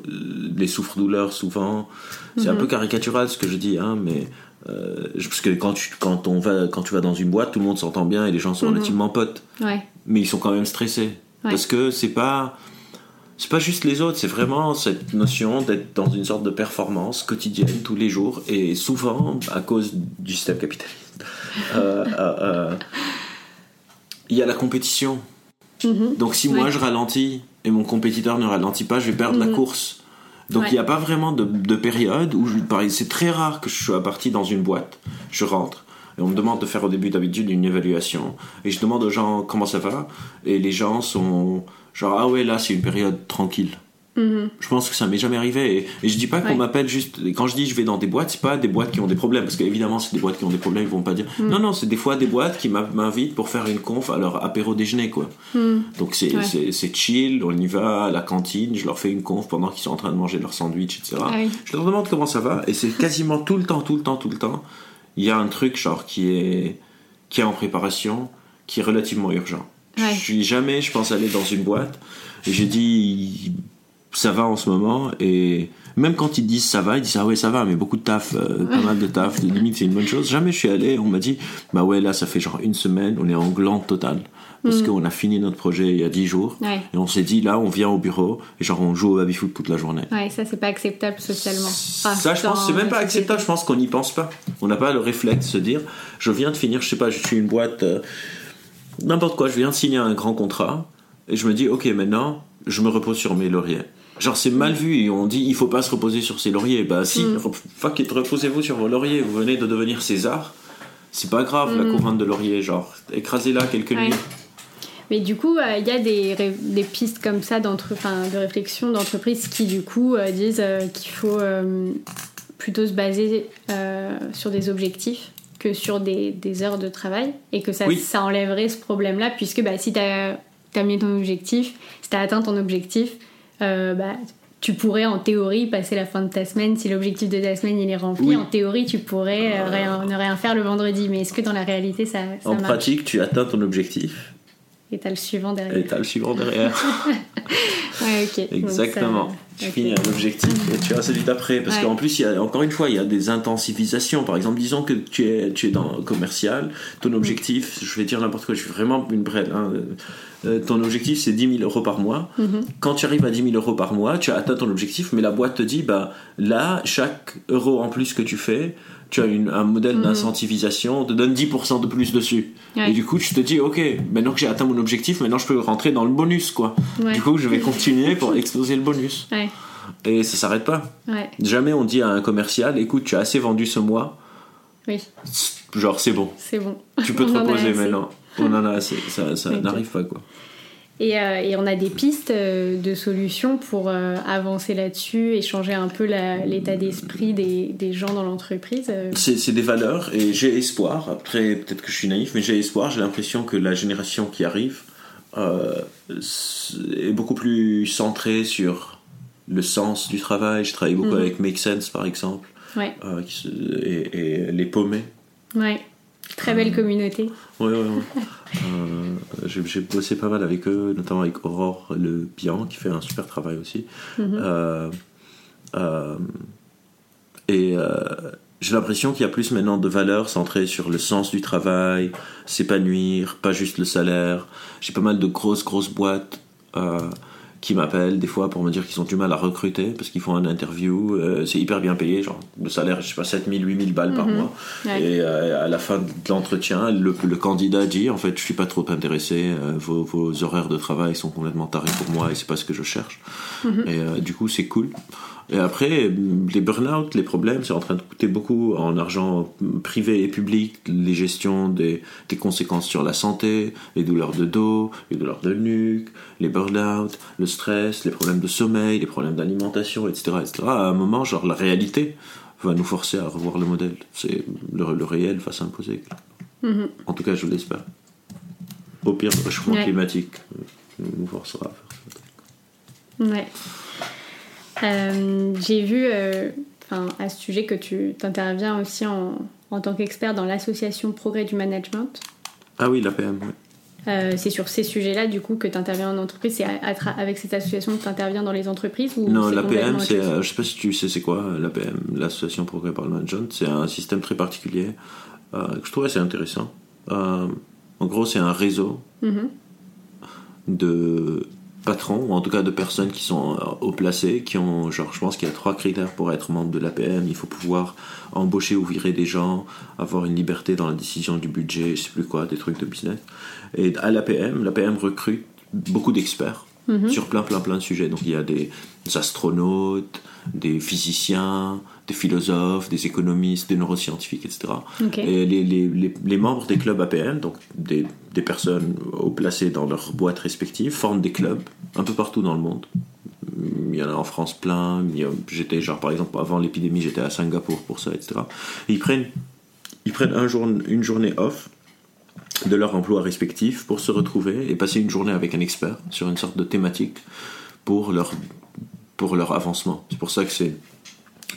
les souffres-douleurs souvent. C'est un Mhm. peu caricatural ce que je dis, hein, mais euh, parce que quand tu quand on va quand tu vas dans une boîte, tout le monde s'entend bien et les gens sont Mhm. relativement potes, Ouais. mais ils sont quand même stressés Ouais. parce que c'est pas c'est pas juste les autres, c'est vraiment cette notion d'être dans une sorte de performance quotidienne tous les jours et souvent à cause du système capitaliste. euh, euh, euh, il y a la compétition. Mhm. Donc si moi Ouais. je ralentis et mon compétiteur ne ralentit pas, je vais perdre la Mhm. course. Donc Ouais. il n'y a pas vraiment de, de période où je, c'est très rare que je sois parti dans une boîte, je rentre et on me demande de faire au début d'habitude une évaluation et je demande aux gens comment ça va et les gens sont genre ah ouais là c'est une période tranquille. Mhm. Je pense que ça m'est jamais arrivé et, et je dis pas qu'on Ouais. m'appelle juste quand je dis je vais dans des boîtes c'est pas des boîtes qui ont des problèmes parce qu'évidemment c'est des boîtes qui ont des problèmes ils vont pas dire Mm. non non c'est des fois des boîtes qui m'invitent pour faire une conf à leur apéro déjeuner quoi Mhm. donc c'est Ouais. chill, on y va à la cantine, je leur fais une conf pendant qu'ils sont en train de manger leur sandwich, etc. Ah oui. Je leur demande comment ça va, et c'est quasiment tout le temps, tout le temps, tout le temps, il y a un truc genre qui est, qui est en préparation, qui est relativement urgent. Ouais. Je suis jamais, je pense, aller dans une boîte, et j'ai dit, ça va en ce moment, et même quand ils disent ça va, ils disent ah ouais ça va, mais beaucoup de taf, euh, pas mal de taf, limite c'est une bonne chose. Jamais je suis allé, on m'a dit bah ouais là ça fait genre une semaine, on est en glande totale parce qu'on a fini notre projet il y a 10 jours Ouais. et on s'est dit là on vient au bureau et genre on joue au baby foot toute la journée. Ouais, ça c'est pas acceptable socialement. Enfin, ça je pense c'est même pas acceptable, je pense qu'on n'y pense pas. On n'a pas le réflexe de se dire je viens de finir, je sais pas, je suis une boîte euh, n'importe quoi, je viens de signer un grand contrat et je me dis ok maintenant je me repose sur mes lauriers. Genre c'est mal vu et on dit il faut pas se reposer sur ses lauriers. Bah si, Mm. re- fuck it, reposez-vous sur vos lauriers, vous venez de devenir César. C'est pas grave la Mm. couronne de laurier, genre écrasez-la quelques Ouais. nuits. Mais du coup, euh, il y a des, pistes comme ça de réflexion d'entreprise qui, du coup, euh, disent euh, qu'il faut plutôt se baser sur des objectifs que sur des, des heures de travail et que ça, Oui. ça enlèverait ce problème-là, puisque bah, si tu as, mis ton objectif, si tu as atteint ton objectif, euh, bah, tu pourrais en théorie passer la fin de ta semaine. Si l'objectif de ta semaine il est rempli, Oui. en théorie tu pourrais euh, rien- ne rien faire le vendredi. Mais est-ce que dans la réalité ça, ça En marche? pratique, tu atteins ton objectif Et t'as le suivant derrière. et t'as le suivant derrière. Ouais, ok. Donc, Exactement. ça- Tu finis un objectif et tu as celui d'après. Parce Ouais. qu'en plus, il y a, encore une fois, il y a des intensifications. Par exemple, disons que tu es, tu es dans commercial, ton objectif, je vais dire n'importe quoi, je suis vraiment une brêle. hein, euh, ton objectif, c'est 10 000 euros par mois. Mhm. Quand tu arrives à 10 000 euros par mois, tu as atteint ton objectif, mais la boîte te dit, bah, là, chaque euro en plus que tu fais, tu as une- un modèle d'incentivisation, on te donne 10% de plus dessus. Ouais. Et du coup, tu te dis, ok, maintenant que j'ai atteint mon objectif, maintenant je peux rentrer dans le bonus, quoi. Ouais. Du coup, je vais continuer pour exploser le bonus. Ouais, Et ça s'arrête pas. Jamais on dit à un commercial, écoute, tu as assez vendu ce mois, oui, genre c'est bon, c'est bon. tu peux te reposer maintenant. On en a assez, ça, ça n'arrive pas quoi. Et, euh, et on a des pistes euh, de solutions pour euh, avancer là-dessus et changer un peu l'état d'esprit des, des gens dans l'entreprise. C'est des valeurs et j'ai espoir. Après, peut-être que je suis naïf, mais j'ai espoir. J'ai l'impression que la génération qui arrive est beaucoup plus centrée sur le sens du travail. Je travaille beaucoup Mhm. avec Make Sense par exemple Ouais, et les paumés. ouais. Très belle communauté. Ouais, ouais, ouais. Euh, j'ai, bossé pas mal avec eux, notamment avec Aurore Le Pian, qui fait un super travail aussi. Mhm. Euh, euh, et euh, j'ai l'impression qu'il y a plus maintenant de valeurs centrées sur le sens du travail, s'épanouir, pas juste le salaire. J'ai pas mal de grosses, grosses boîtes qui m'appellent des fois pour me dire qu'ils ont du mal à recruter parce qu'ils font un interview. euh, c'est hyper bien payé, genre le salaire, je sais pas, 7000, 8000 balles par Mhm. mois. Ouais. Et euh, à la fin de l'entretien, le, le candidat dit en fait, je suis pas trop intéressé, euh, vos, vos horaires de travail sont complètement tarés pour moi et c'est pas ce que je cherche. Mhm. Et du coup, c'est cool. Et après, les burn-out, les problèmes, c'est en train de coûter beaucoup en argent privé et public, les gestions des, des conséquences sur la santé, les douleurs de dos, les douleurs de nuque, les burn-out, le stress, les problèmes de sommeil, les problèmes d'alimentation, etc., etc. À un moment, genre, la réalité va nous forcer à revoir le modèle. C'est le, le réel va s'imposer. Mhm. En tout cas, je l'espère. Au pire, le réchauffement Ouais. climatique nous forcera à faire ça. Ouais. Euh, J'ai vu euh, à ce sujet que tu t'interviens aussi en, en tant qu'expert dans l'association Progrès du Management. Ah oui, l'APM, oui. Euh, c'est sur ces sujets-là, du coup, que tu interviens en entreprise. C'est avec cette association que tu interviens dans les entreprises ou Non, l'APM, c'est, euh, je sais pas si tu sais c'est quoi l'APM, l'Association Progrès par le Management. C'est un système très particulier euh, que je trouve assez intéressant. En gros, c'est un réseau Mhm. de patrons, ou en tout cas de personnes qui sont euh, haut placées, qui ont, genre, je pense qu'il y a trois critères pour être membre de l'APM. Il faut pouvoir embaucher ou virer des gens, avoir une liberté dans la décision du budget, je sais plus quoi, des trucs de business. Et à l'APM, l'APM recrute beaucoup d'experts Mhm. sur plein, plein, plein de sujets. Donc il y a des astronautes, des physiciens, des philosophes, des économistes, des neuroscientifiques, etc. Et les, les, les, les membres des clubs APM, donc des, des personnes placées dans leurs boîtes respectives, forment des clubs un peu partout dans le monde. Il y en a en France plein. J'étais, genre, par exemple, avant l'épidémie, j'étais à Singapour pour ça, etc. Et ils prennent, ils prennent un jour, une journée off de leur emploi respectif pour se retrouver et passer une journée avec un expert sur une sorte de thématique pour leur, pour leur avancement. C'est pour ça que c'est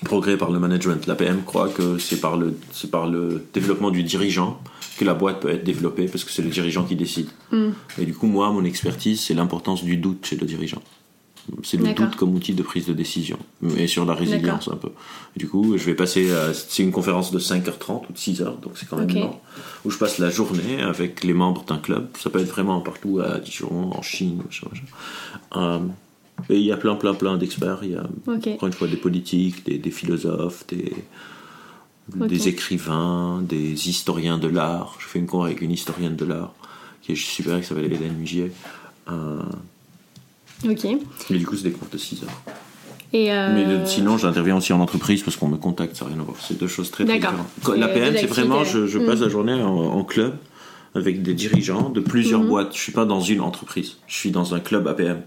progrès par le management. L'APM croit que c'est par, le, c'est par le développement du dirigeant que la boîte peut être développée parce que c'est le dirigeant qui décide. Mm. Et du coup, moi, mon expertise, c'est l'importance du doute chez le dirigeant. C'est le D'accord. doute comme outil de prise de décision et sur la résilience un peu. Et du coup, je vais passer, à- c'est une conférence de 5h30 ou de 6h, donc c'est quand même Ok. long, où je passe la journée avec les membres d'un club. Ça peut être vraiment partout à Dijon, en Chine, machin, machin. Euh, et il y a plein, plein, plein d'experts. Il y a encore une fois des politiques, des, des philosophes, des, écrivains, des historiens de l'art. Je fais une con avec une historienne de l'art qui est super, qui s'appelle Hélène Mugier. Euh, Ok. mais du coup, c'est des cours de 6 heures. Et euh, Mais sinon, j'interviens aussi en entreprise parce qu'on me contacte, ça n'a rien à voir. C'est deux choses très, différentes. La PM, c'est vraiment, je, je Mm. passe la journée en, en club avec des dirigeants de plusieurs Mhm. boîtes. Je suis pas dans une entreprise. Je suis dans un club APM.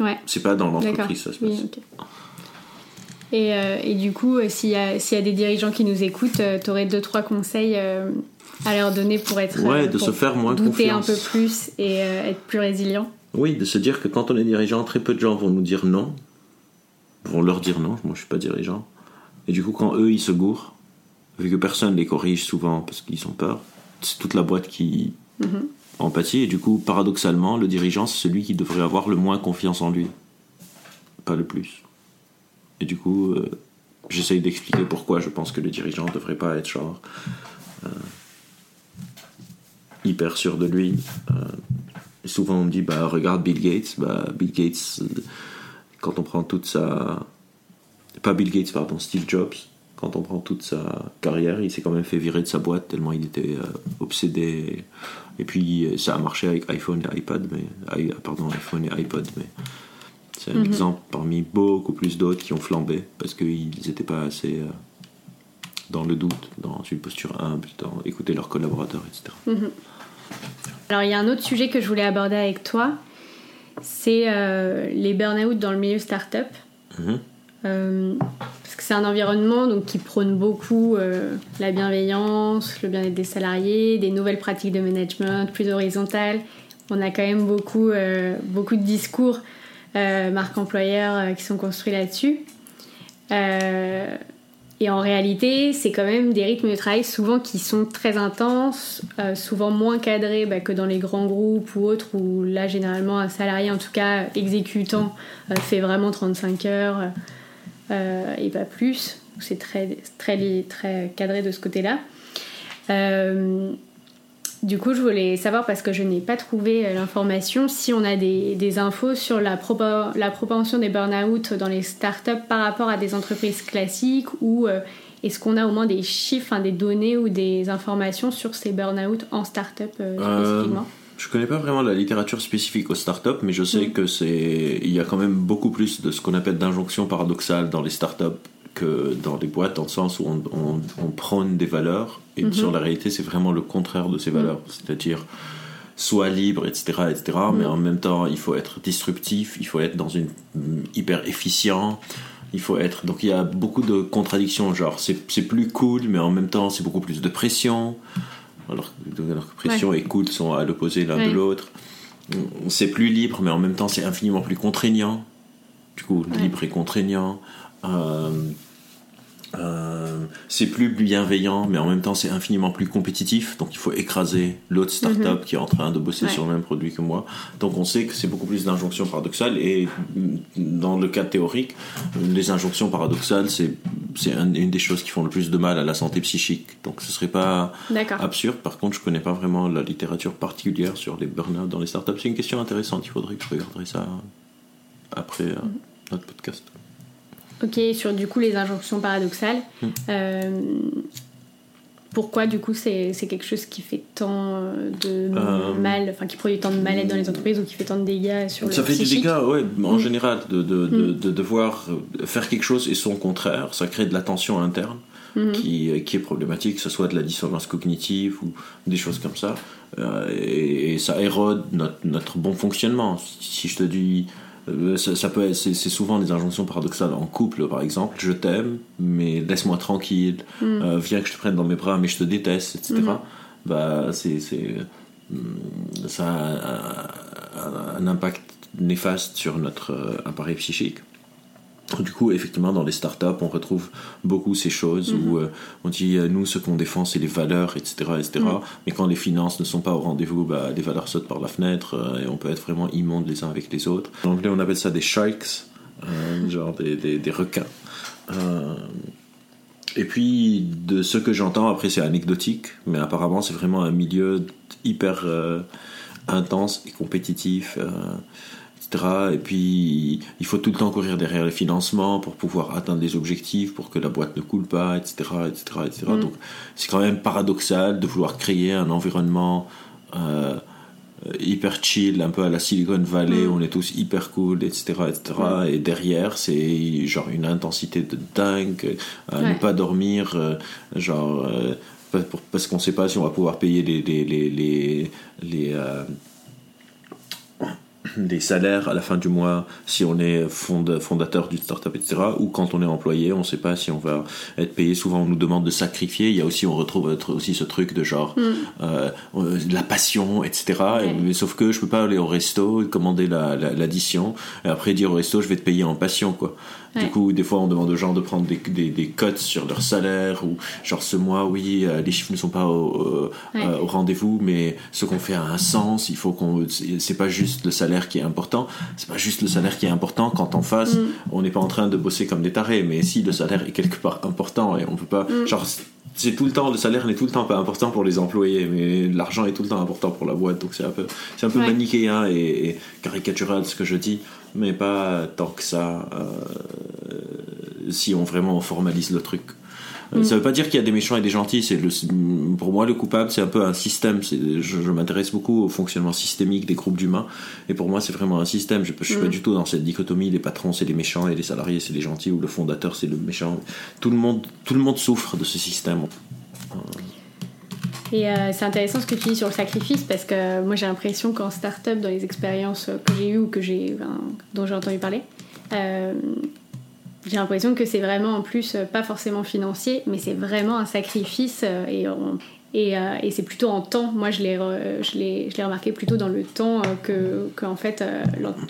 Ouais. C'est pas dans l'entreprise, ça se passe. Oui. Et, euh, et du coup, euh, s'il y, a- s'il y a des dirigeants qui nous écoutent, tu aurais deux, trois conseils euh, à leur donner pour être. Ouais, euh, de pour se faire moins douter confiance. un peu plus et euh, être plus résilient. Oui, de se dire que quand on est dirigeant, très peu de gens vont nous dire non, vont leur dire non. Moi, je suis pas dirigeant. Et du coup, quand eux, ils se gourrent, vu que personne les corrige souvent parce qu'ils ont peur, c'est toute la boîte qui Mhm. Empathie. Et du coup, paradoxalement, le dirigeant, c'est celui qui devrait avoir le moins confiance en lui, pas le plus. Et du coup, euh, j'essaye d'expliquer pourquoi je pense que le dirigeant ne devrait pas être genre euh, hyper sûr de lui. Euh, souvent, on me dit, bah, regarde Bill Gates. Bah, Bill Gates, quand on prend toute sa. Pas Bill Gates, pardon, Steve Jobs. Quand on prend toute sa carrière, il s'est quand même fait virer de sa boîte tellement il était euh, obsédé. Et puis, euh, ça a marché avec iPhone et iPad, mais. i- Pardon, iPhone et iPod, mais. C'est un exemple parmi beaucoup plus d'autres qui ont flambé parce qu'ils n'étaient pas assez euh, dans le doute, dans une posture humble, dans écouter leurs collaborateurs, etc. Alors, il y a un autre sujet que je voulais aborder avec toi c'est euh, les burn-out dans le milieu startup. Mhm. Euh, parce que c'est un environnement donc, qui prône beaucoup euh, la bienveillance, le bien-être des salariés, des nouvelles pratiques de management plus horizontales. On a quand même beaucoup, euh, beaucoup de discours marque employeur qui sont construits là-dessus. Et en réalité, c'est quand même des rythmes de travail souvent qui sont très intenses, souvent moins cadrés bah, que dans les grands groupes ou autres, où là, généralement, un salarié, en tout cas exécutant, fait vraiment 35 heures et pas plus. C'est très, très, très cadré de ce côté-là. Euh, du coup, je voulais savoir, parce que je n'ai pas trouvé euh, l'information, si on a des, des infos sur la, propo- la propension des burn-out dans les startups par rapport à des entreprises classiques ou euh, est-ce qu'on a au moins des chiffres, hein, des données ou des informations sur ces burn-out en startup euh, Euh, spécifiquement? Je connais pas vraiment la littérature spécifique aux startups, mais je sais Mm. que c'est il y a quand même beaucoup plus de ce qu'on appelle d'injonctions paradoxales dans les startups que dans les boîtes, dans le sens où on, on, on prône des valeurs et Mhm. sur la réalité c'est vraiment le contraire de ces valeurs, c'est-à-dire soit libre, etc., etc. Mais Mm. en même temps, il faut être disruptif, il faut être dans une mm, hyper efficient. Il faut être donc il y a beaucoup de contradictions genre c'est c'est plus cool mais en même temps c'est beaucoup plus de pression alors, que- alors que pression et cool sont à l'opposé l'un Ouais. de l'autre c'est plus libre mais en même temps c'est infiniment plus contraignant. Du coup libre et contraignant. Euh, euh, c'est plus bienveillant mais en même temps c'est infiniment plus compétitif. Donc il faut écraser l'autre startup qui est en train de bosser Mhm. Ouais. sur le même produit que moi. Donc on sait que c'est beaucoup plus d'injonctions paradoxales et mm, dans le cas théorique les injonctions paradoxales c'est c'est un- une des choses qui font le plus de mal à la santé psychique. Donc ce serait pas absurde. Par contre je connais pas vraiment la littérature particulière sur les burn-out dans les startups. C'est une question intéressante. Il faudrait que je regarderai ça après euh, Mhm. notre podcast Ok, sur du coup les injonctions paradoxales, Mm. euh, pourquoi du coup c'est quelque chose qui fait tant euh, de Euh, mal, enfin qui produit tant de mal-être dans les entreprises ou qui fait tant de dégâts sur le ça fait psychique des dégâts, ouais, en Mm. général, de, de, de, de devoir faire quelque chose et son contraire, ça crée de la tension interne qui, qui est problématique, que ce soit de la dissonance cognitive ou des choses comme ça, Euh, et, et ça érode notre, notre bon fonctionnement. Si je te dis, ça, ça peut être, c'est, souvent des injonctions paradoxales en couple, par exemple, je t'aime, mais laisse-moi tranquille, Mm. Euh, viens que je te prenne dans mes bras, mais je te déteste, etc. Mhm. Bah, c'est, c'est, hum, ça a un, un impact néfaste sur notre euh, appareil psychique. Du coup, effectivement, dans les startups, on retrouve beaucoup ces choses où euh, on dit euh, nous, ce qu'on défend, c'est les valeurs, etc., etc. Mhm. Mais quand les finances ne sont pas au rendez-vous, bah, les valeurs sautent par la fenêtre euh, et on peut être vraiment immonde les uns avec les autres. En anglais, on appelle ça des sharks, euh, genre des, des, des requins. Et puis, de ce que j'entends, après, c'est anecdotique, mais apparemment, c'est vraiment un milieu hyper intense et compétitif. euh, etc. Et puis, il faut tout le temps courir derrière les financements pour pouvoir atteindre les objectifs, pour que la boîte ne coule pas, etc. etc., etc. Mm. Donc, c'est quand même paradoxal de vouloir créer un environnement euh, hyper chill, un peu à la Silicon Valley, Mm. où on est tous hyper cool, etc. etc. Et derrière, c'est genre une intensité de dingue, à Ouais. ne pas dormir, euh, genre... euh, parce qu'on ne sait pas si on va pouvoir payer les, les, les, les, les, euh, des salaires à la fin du mois si on est fondateur d'une startup, etc. Ou quand on est employé, on ne sait pas si on va être payé. Souvent, on nous demande de sacrifier. Il y a aussi, on retrouve aussi ce truc de genre mm. euh, euh, la passion, etc. Mais sauf que je peux pas aller au resto, commander l'addition et après dire au resto, je vais te payer en passion, quoi. Du coup, des fois, on demande aux gens de prendre des, des, des cotes sur leur salaire ou genre ce mois, oui, euh, les chiffres ne sont pas au, euh, au rendez-vous, mais ce qu'on fait a un sens. Il faut qu'on, c'est pas juste le salaire qui est important. C'est pas juste le salaire qui est important quand en face, mm. on n'est pas en train de bosser comme des tarés. Mais si le salaire est quelque part important et on peut pas, mm. genre c'est tout le temps, le salaire n'est tout le temps pas important pour les employés, mais l'argent est tout le temps important pour la boîte, donc c'est un peu, c'est un peu manichéen et, caricatural ce que je dis, mais pas tant que ça, euh, si on vraiment formalise le truc. Euh, mm. Ça veut pas dire qu'il y a des méchants et des gentils. C'est pour moi, le coupable, c'est un peu un système. Je, je m'intéresse beaucoup au fonctionnement systémique des groupes d'humains. Et pour moi, c'est vraiment un système. Je, ne suis pas mm. du tout dans cette dichotomie. Les patrons, c'est les méchants et les salariés, c'est les gentils. Ou le fondateur, c'est le méchant. Tout le monde, tout le monde souffre de ce système. Et euh, c'est intéressant ce que tu dis sur le sacrifice parce que moi j'ai l'impression qu'en start-up, dans les expériences que j'ai eues ou que j'ai, dont j'ai entendu parler, euh, j'ai l'impression que c'est vraiment en plus euh, pas forcément financier, mais c'est vraiment un sacrifice et, et, euh, et c'est plutôt en temps. Moi, je l'ai, je l'ai, je l'ai remarqué plutôt dans le temps que, que en fait,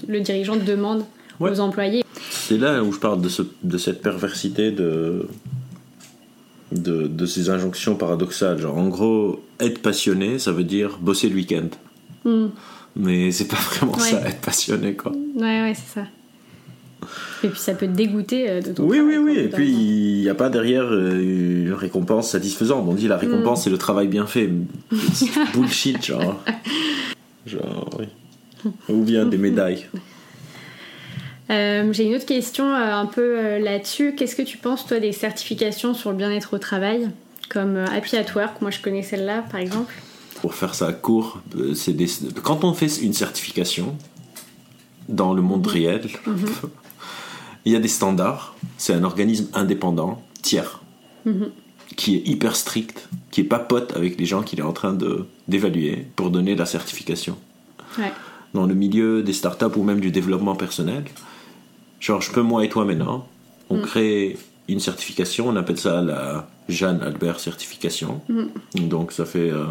le dirigeant demande aux employés. C'est là où je parle de, ce, de cette perversité de, de, de, ces injonctions paradoxales. Genre, en gros, être passionné, ça veut dire bosser le week-end. Hmm. Mais c'est pas vraiment ça, être passionné, quoi. Ouais, ouais, c'est ça. Et puis ça peut te dégoûter euh, de ton Oui, oui, oui. Et puis il n'y a pas derrière euh, une récompense satisfaisante. On dit la récompense, mm. c'est le travail bien fait. bullshit, genre. Genre, oui. Ou bien des médailles. Euh, j'ai une autre question un peu là-dessus. Qu'est-ce que tu penses, toi, des certifications sur le bien-être au travail Comme Happy at Work, moi je connais celle-là, par exemple. Pour faire ça court, c'est des... quand on fait une certification, dans le monde mm-hmm. réel, mm-hmm. Il y a des standards. C'est un organisme indépendant, tiers, mhm. qui est hyper strict, qui est pas pote avec les gens qu'il est en train d'évaluer pour donner la certification. Dans le milieu des startups ou même du développement personnel, genre je peux moi et toi maintenant, on mhm. crée une certification, on appelle ça la Jeanne Albert certification. Mhm. Donc ça fait euh,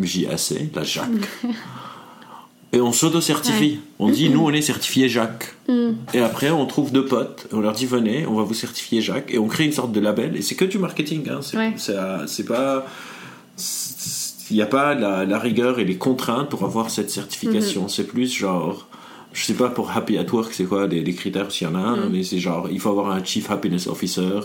JAC, la Jacques. et on s'auto-certifie. On dit, nous, on est certifié Jacques. Mm. Et après, on trouve deux potes, on leur dit, venez, on va vous certifier Jacques, et on crée une sorte de label. Et c'est que du marketing. Hein. C'est pas. Il n'y a pas la, rigueur et les contraintes pour avoir cette certification. Mm-hmm. C'est plus genre. Je sais pas pour Happy at Work, c'est quoi les, critères s'il y en a un, mm. mais c'est genre, il faut avoir un Chief Happiness Officer,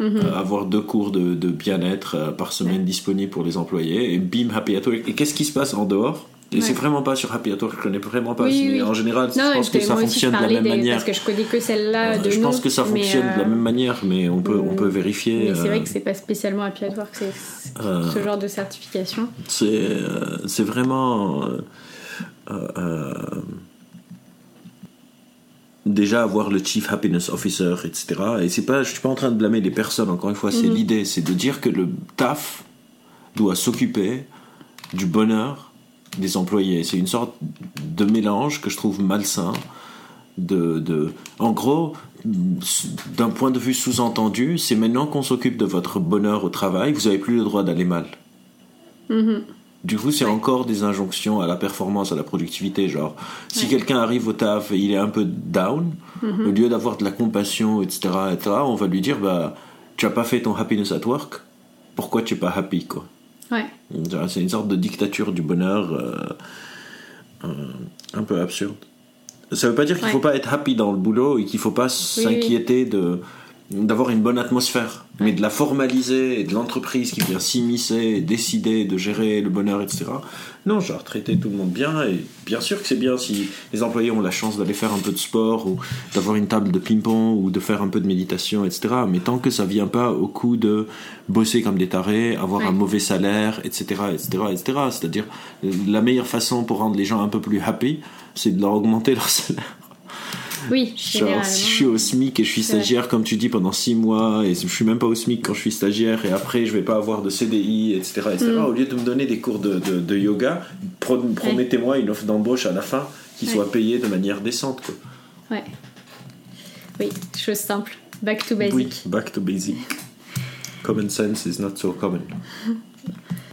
mm-hmm. euh, avoir deux cours de, bien-être euh, par semaine disponibles pour les employés, et bim, Happy at Work. Et qu'est-ce qui se passe en dehors? Et c'est vraiment pas sur Happy Hour, je connais vraiment pas. mais en général, je pense que ça fonctionne de la même manière. Parce que je connais que celle-là de Je pense que ça fonctionne de la euh, même manière, mais on peut, on peut vérifier. Mais c'est vrai euh, que c'est pas spécialement Happy Hour que c'est euh, ce genre de certification. C'est vraiment. Déjà avoir le chief happiness officer, etc. Et c'est pas, je suis pas en train de blâmer les personnes. Encore une fois, c'est mhm. l'idée, c'est de dire que le taf doit s'occuper du bonheur des employés. C'est une sorte de mélange que je trouve malsain. De, de... En gros, d'un point de vue sous-entendu, c'est maintenant qu'on s'occupe de votre bonheur au travail, vous n'avez plus le droit d'aller mal. Mm-hmm. Du coup, c'est encore des injonctions à la performance, à la productivité. Genre, si quelqu'un arrive au taf et il est un peu down, mm-hmm. au lieu d'avoir de la compassion, etc., etc., on va lui dire bah, Tu n'as pas fait ton happiness at work, pourquoi tu n'es pas happy quoi? C'est une sorte de dictature du bonheur euh, euh, un peu absurde. Ça veut pas dire qu'il ne faut pas être happy dans le boulot et qu'il ne faut pas s'inquiéter de d'avoir une bonne atmosphère, mais de la formaliser et de l'entreprise qui vient s'immiscer, décider de gérer le bonheur, etc. Non, genre traiter tout le monde bien, et bien sûr que c'est bien si les employés ont la chance d'aller faire un peu de sport, ou d'avoir une table de ping-pong, ou de faire un peu de méditation, etc. Mais tant que ça vient pas au coup de bosser comme des tarés, avoir un mauvais salaire, etc., etc., etc. C'est-à-dire, la meilleure façon pour rendre les gens un peu plus happy, c'est de leur augmenter leur salaire. Oui, Genre, si je suis au SMIC et je suis stagiaire, comme tu dis, pendant six mois, et je suis même pas au SMIC quand je suis stagiaire, et après je vais pas avoir de CDI, etc. etc. Mm. Au lieu de me donner des cours de, de, de yoga, pro- promettez-moi une offre d'embauche à la fin qui Ouais. soit payée de manière décente. Quoi. Ouais. Oui, chose simple. Back to basic. Oui, back to basic. Common sense is not so common.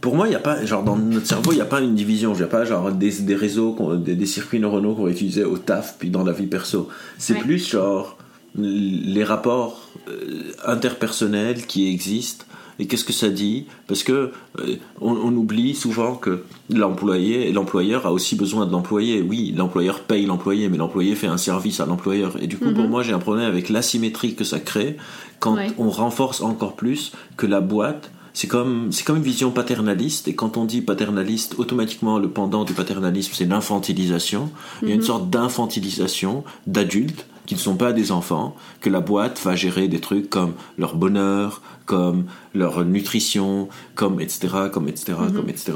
Pour moi, il y a pas, genre dans notre cerveau, il n'y a pas une division. Il n'y a pas genre des, des réseaux, des, des circuits neuronaux qu'on va utiliser au taf puis dans la vie perso. C'est Ouais. plus genre les rapports euh, interpersonnels qui existent et qu'est-ce que ça dit Parce que euh, on, on oublie souvent que l'employé l'employeur a aussi besoin de l'employé. Oui, l'employeur paye l'employé, mais l'employé fait un service à l'employeur. Et du coup, pour moi, j'ai un problème avec l'asymétrie que ça crée quand Ouais. on renforce encore plus que la boîte. C'est comme, c'est comme une vision paternaliste, et quand on dit paternaliste, automatiquement le pendant du paternalisme, c'est l'infantilisation. Il y a une sorte d'infantilisation d'adultes qui ne sont pas des enfants, que la boîte va gérer des trucs comme leur bonheur, comme leur nutrition, comme etc., comme etc., comme etc.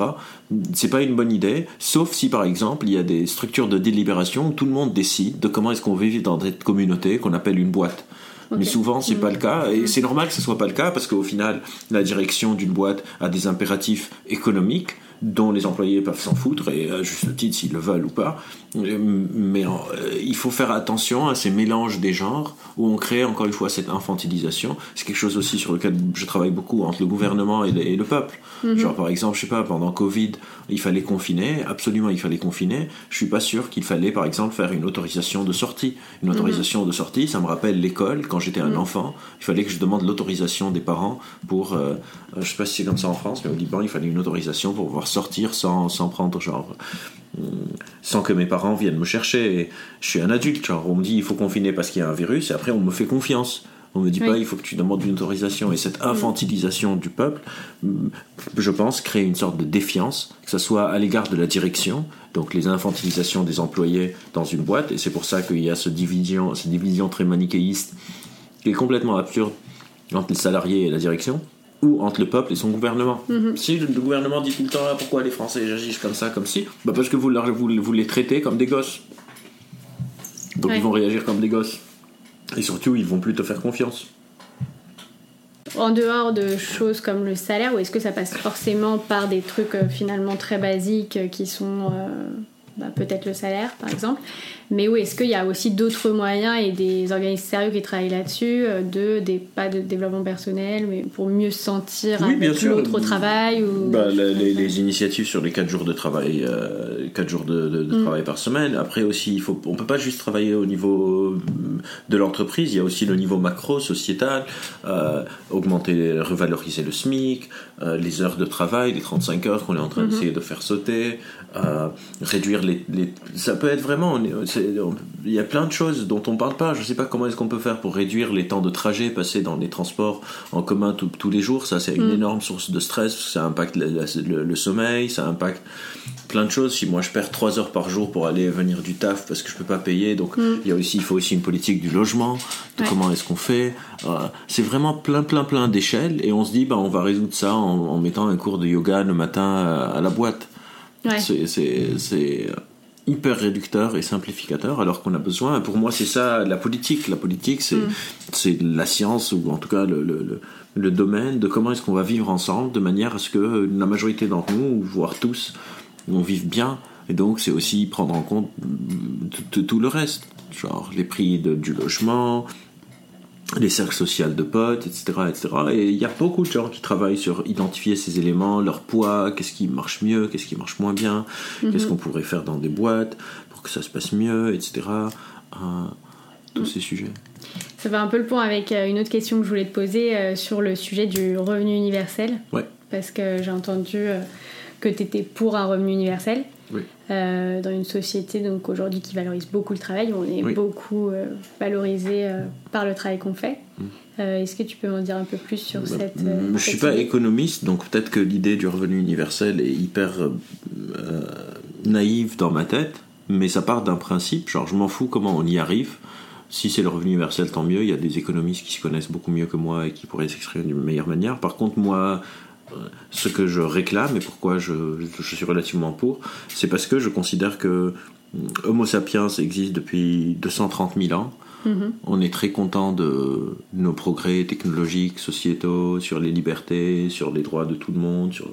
C'est pas une bonne idée, sauf si par exemple il y a des structures de délibération où tout le monde décide de comment est-ce qu'on veut vivre dans cette communauté qu'on appelle une boîte. Mais souvent, c'est pas le cas, et c'est normal que ce soit pas le cas parce qu'au final, la direction d'une boîte a des impératifs économiques dont les employés peuvent s'en foutre et à juste titre s'ils le veulent ou pas. Euh, Mais euh, il faut faire attention à ces mélanges des genres où on crée encore une fois cette infantilisation. C'est quelque chose aussi sur lequel je travaille beaucoup entre le gouvernement et le, et le peuple. Genre par exemple, je sais pas, pendant Covid, il fallait confiner, absolument il fallait confiner. Je suis pas sûr qu'il fallait par exemple faire une autorisation de sortie. Une autorisation de sortie, ça me rappelle l'école quand j'étais un enfant. Il fallait que je demande l'autorisation des parents pour, euh, je sais pas si c'est comme ça en France, mais au Liban il fallait une autorisation pour pouvoir sortir sans, sans prendre genre euh, sans que mes parents viennent me chercher. Je suis un adulte, genre on me dit il faut confiner parce qu'il y a un virus, et après on me fait confiance. On me dit Oui. pas il faut que tu demandes une autorisation. Et cette infantilisation du peuple, mm, je pense, crée une sorte de défiance, que ce soit à l'égard de la direction, donc les infantilisations des employés dans une boîte, et c'est pour ça qu'il y a ce division, cette division très manichéiste qui est complètement absurde entre les salariés et la direction ou entre le peuple et son gouvernement. Si le, le gouvernement dit tout le temps ah, pourquoi les Français agissent comme ça, comme si, bah parce que vous, leur- vous, vous les traitez comme des gosses. Donc Ouais. ils vont réagir comme des gosses. Et surtout, ils vont plus te faire confiance. En dehors de choses comme le salaire, ou est-ce que ça passe forcément par des trucs euh, finalement très basiques euh, qui sont euh, bah, peut-être le salaire par exemple? Mais oui, est-ce qu'il y a aussi d'autres moyens et des organismes sérieux qui travaillent là-dessus, euh, de, des, pas de développement personnel, mais pour mieux se sentir Oui, bien avec sûr. l'autre au travail ou... Bah, les, les- les initiatives sur les 4 jours de travail, euh, 4 jours de, de- de Mm. travail par semaine. Après aussi, il faut, on peut pas juste travailler au niveau euh, de l'entreprise. Il y a aussi le niveau macro, sociétal, euh, augmenter, revaloriser le SMIC, euh, les heures de travail, les 35 heures qu'on est en train Mm-hmm. d'essayer de faire sauter, euh, réduire les, les- ça peut être vraiment, on est- il y a plein de choses dont on parle pas. Je sais pas comment est-ce qu'on peut faire pour réduire les temps de trajet passés dans les transports en commun tout- tous les jours. Ça, c'est une énorme source de stress. Ça impacte le, le sommeil, ça impacte plein de choses. Si moi je perds 3 heures par jour pour aller et venir du taf parce que je peux pas payer, donc il y a aussi, il faut aussi une politique du logement, de Ouais. comment est-ce qu'on fait. Euh, c'est vraiment plein, plein, plein d'échelles et on se dit, bah, on va résoudre ça en, en mettant un cours de yoga le matin à, à la boîte. Ouais. C'est- c'est hyper réducteur et simplificateur alors qu'on a besoin. Pour moi, c'est ça la politique. La politique, c'est c'est la science ou en tout cas le, le, le- domaine de comment est-ce qu'on va vivre ensemble de manière à ce que la majorité d'entre nous, voire tous, on vive bien. Et donc, c'est aussi prendre en compte mm, tout, tout le reste, genre les prix de- du logement, les cercles sociaux de potes, etc., etc. Et il y a beaucoup de gens qui travaillent sur identifier ces éléments, leur poids, qu'est-ce qui marche mieux, qu'est-ce qui marche moins bien, qu'est-ce qu'on pourrait faire dans des boîtes pour que ça se passe mieux, etc. Euh, tous ces sujets. Ça fait un peu le point avec euh, une autre question que je voulais te poser euh, sur le sujet du revenu universel. Ouais. Parce que j'ai entendu euh, que tu étais pour un revenu universel. Oui. euh, dans une société donc aujourd'hui qui valorise beaucoup le travail, on est Oui. beaucoup euh, valorisé euh, par le travail qu'on fait. Mm. Est-ce que tu peux m'en dire un peu plus sur Bah, cette euh, je suis cette pas économiste, donc peut-être que l'idée du revenu universel est hyper naïve dans ma tête, mais ça part d'un principe, genre je m'en fous comment on y arrive. Si c'est le revenu universel, tant mieux. Il y a des économistes qui s'y connaissent beaucoup mieux que moi et qui pourraient s'exprimer d'une meilleure manière. Par contre, moi, ce que je réclame et pourquoi je, je suis relativement pour, c'est parce que je considère que Homo sapiens existe depuis 230 000 ans. Mhm. On est très content de nos progrès technologiques, sociétaux, sur les libertés, sur les droits de tout le monde, sur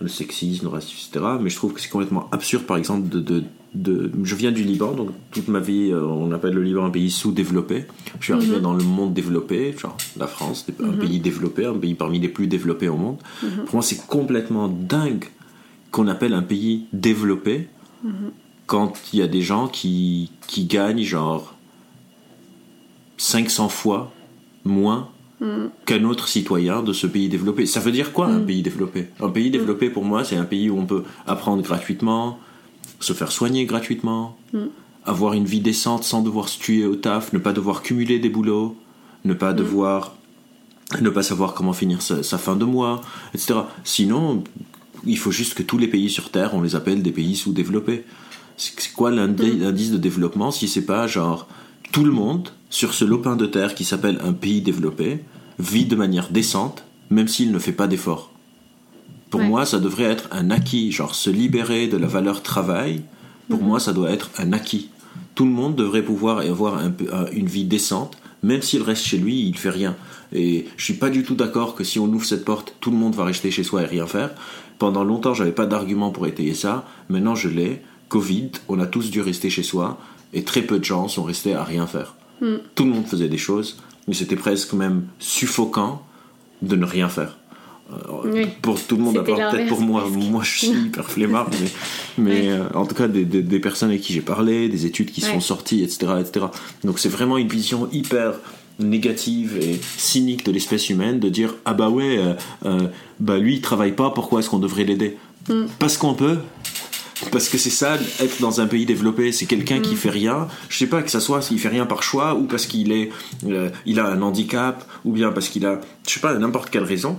le sexisme, le racisme, etc. Mais je trouve que c'est complètement absurde, par exemple, de, de, de- Je viens du Liban, donc toute ma vie, euh, on appelle le Liban un pays sous-développé. Je suis arrivé dans le monde développé, genre la France, un pays développé, un pays parmi les plus développés au monde. Pour moi, c'est complètement dingue qu'on appelle un pays développé quand il y a des gens qui, qui gagnent genre 500 fois moins qu'un autre citoyen de ce pays développé. Ça veut dire quoi un pays développé? Un pays développé pour moi c'est un pays où on peut apprendre gratuitement, se faire soigner gratuitement, avoir une vie décente sans devoir se tuer au taf, ne pas devoir cumuler des boulots, ne pas devoir ne pas savoir comment finir sa, sa fin de mois, etc. Sinon, il faut juste que tous les pays sur Terre, on les appelle des pays sous-développés. C'est quoi l'indi- l'indice de développement si c'est pas genre tout le monde sur ce lopin de terre qui s'appelle un pays développé vit de manière décente, même s'il ne fait pas d'efforts? Pour Ouais. moi, ça devrait être un acquis, genre se libérer de la valeur travail. Pour moi, ça doit être un acquis. Tout le monde devrait pouvoir avoir un peu- un- une vie décente, même s'il reste chez lui, il fait rien. Et je suis pas du tout d'accord que si on ouvre cette porte, tout le monde va rester chez soi et rien faire. Pendant longtemps, j'avais pas d'argument pour étayer ça. Maintenant, je l'ai. Covid, on a tous dû rester chez soi et très peu de gens sont restés à rien faire. Tout le monde faisait des choses, mais c'était presque même suffocant de ne rien faire. Euh, Oui. Pour tout le monde, à part peut-être pour moi, moi je suis hyper flemmard, mais, mais Ouais. euh, en tout cas des, des- des personnes avec qui j'ai parlé, des études qui Ouais. sont sorties, etc., etc. Donc c'est vraiment une vision hyper négative et cynique de l'espèce humaine de dire ah bah ouais, euh, euh, bah lui il travaille pas, pourquoi est-ce qu'on devrait l'aider? Parce qu'on peut. Parce que c'est ça, être dans un pays développé, c'est quelqu'un qui fait rien. Je sais pas que ça soit s'il fait rien par choix ou parce qu'il est, euh, il a un handicap ou bien parce qu'il a, je sais pas, n'importe quelle raison.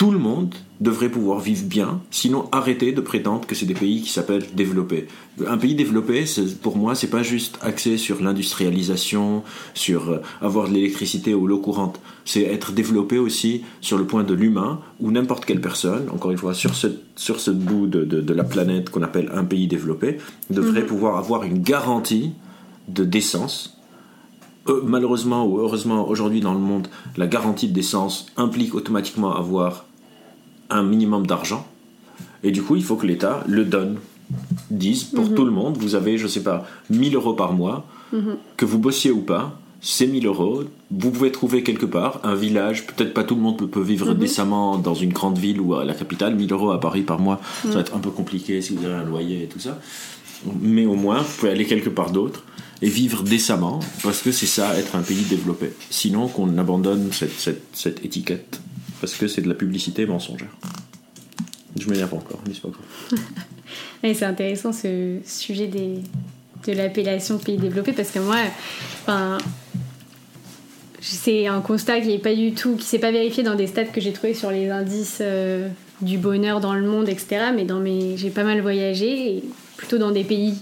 Tout le monde devrait pouvoir vivre bien, sinon arrêter de prétendre que c'est des pays qui s'appellent développés. Un pays développé, pour moi, c'est pas juste axé sur l'industrialisation, sur euh, avoir de l'électricité ou l'eau courante. C'est être développé aussi sur le point de l'humain, où n'importe quelle personne, encore une fois, sur ce, sur ce bout de, de- de la planète qu'on appelle un pays développé, devrait pouvoir avoir une garantie de décence, euh, malheureusement ou heureusement aujourd'hui dans le monde, la garantie de décence implique automatiquement avoir un minimum d'argent. Et du coup, il faut que l'État le donne. Dise pour tout le monde, vous avez, je sais pas, 1000 euros par mois, que vous bossiez ou pas, c'est 1000 euros. Vous pouvez trouver quelque part un village, peut-être pas tout le monde peut, vivre décemment dans une grande ville ou à la capitale. 1000 euros à Paris par mois, ça va être un peu compliqué si vous avez un loyer et tout ça. Mais au moins, vous pouvez aller quelque part d'autre et vivre décemment, parce que c'est ça, être un pays développé. Sinon, qu'on abandonne cette, cette, cette étiquette, parce que c'est de la publicité mensongère. Je m'énerve encore, mais c'est pas c'est intéressant ce sujet de l'appellation pays développé parce que moi, c'est un constat qui n'est pas du tout, qui s'est pas vérifié dans des stats que j'ai trouvé sur les indices euh, du bonheur dans le monde, etc. Mais dans mes, j'ai pas mal voyagé, plutôt dans des pays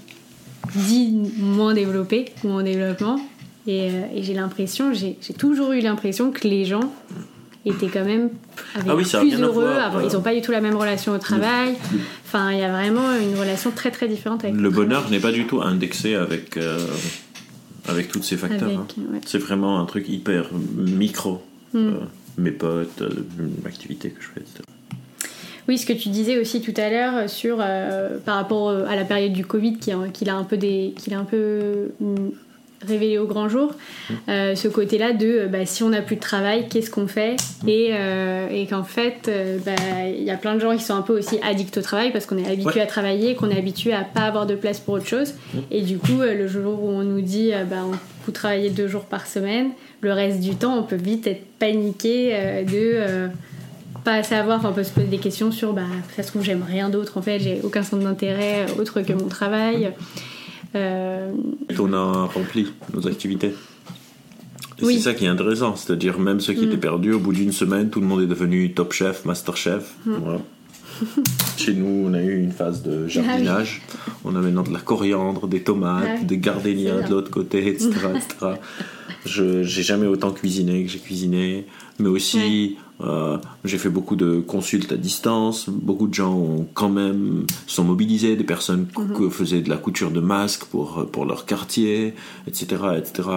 dits moins développés ou en développement. Et, euh, et j'ai l'impression, j'ai toujours eu l'impression que les gens étaient quand même Ah oui, ça plus heureux. avant. euh, Ils n'ont pas du tout la même relation au travail. Enfin, il y a vraiment une relation très très différente avec Le bonheur n'est pas du tout indexé avec, euh, avec tous ces facteurs. Hein. ouais. C'est vraiment un truc hyper micro. Hmm. Euh, mes potes, euh, l'activité que je fais, etc. Oui, ce que tu disais aussi tout à l'heure sur euh, par rapport euh, à la période du Covid a- qu'il a un peu des, qu'il a un peu mm, révélé au grand jour, euh, ce côté-là de euh, bah, si on n'a plus de travail, qu'est-ce qu'on fait? Et, euh, et qu'en fait, euh, bah, il y a plein de gens qui sont un peu aussi addicts au travail parce qu'on est habitué Ouais. à travailler, qu'on est habitué à pas avoir de place pour autre chose. Et du coup, le jour où on nous dit bah, on- vous travaillez deux jours par semaine, le reste du temps, on peut vite être paniqué de pas savoir, on peut se poser des questions sur bah, ça se trouve, j'aime rien d'autre en fait, j'ai aucun centre d'intérêt autre que mon travail. Euh, On a rempli nos activités. Oui. C'est ça qui est intéressant, c'est-à-dire même ceux qui Mm. étaient perdus, au bout d'une semaine, tout le monde est devenu top chef, master chef. Mm. Voilà. Chez nous, on a eu une phase de jardinage. On a maintenant de la coriandre, des tomates, Ah oui. des gardénias de l'autre côté, etc. etc. Je j'ai jamais autant cuisiné que j'ai cuisiné, mais aussi Euh, j'ai fait beaucoup de consultes à distance. Beaucoup de gens ont quand même sont mobilisés, des personnes qui faisaient de la couture de masques pour pour leur quartier, etc., etc.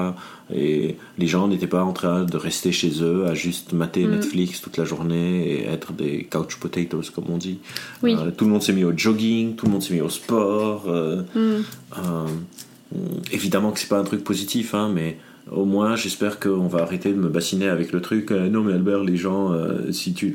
Et les gens n'étaient pas en train de rester chez eux à juste mater Netflix toute la journée et être des couch potatoes comme on dit. Oui. Euh, tout le monde s'est mis au jogging, tout le monde s'est mis au sport. euh, euh, évidemment que c'est pas un truc positif, hein, mais au moins j'espère qu'on va arrêter de me bassiner avec le truc. euh, non mais Albert, les gens, euh, si tu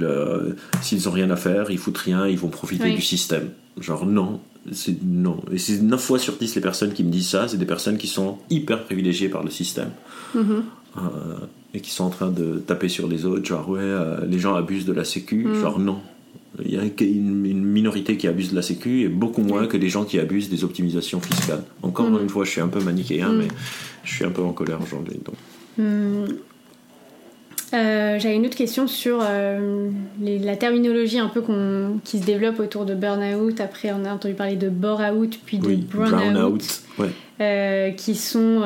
s'ils ont rien à faire, ils foutent rien, ils vont profiter Oui. du système. Genre non, c'est non. Et c'est 9 fois sur 10 les personnes qui me disent ça, c'est des personnes qui sont hyper privilégiées par le système. Euh, et qui sont en train de taper sur les autres, genre ouais, les gens abusent de la sécu, genre non. Il y a une minorité qui abuse de la sécu et beaucoup moins que des gens qui abusent des optimisations fiscales. Encore une fois, je suis un peu manichéen, mais je suis un peu en colère aujourd'hui. donc. Euh, J'avais une autre question sur euh, les- la terminologie un peu qu'on- qui se développe autour de burn-out. Après, on a entendu parler de bore-out, puis de Oui, brown-out. Ouais. euh, qui sont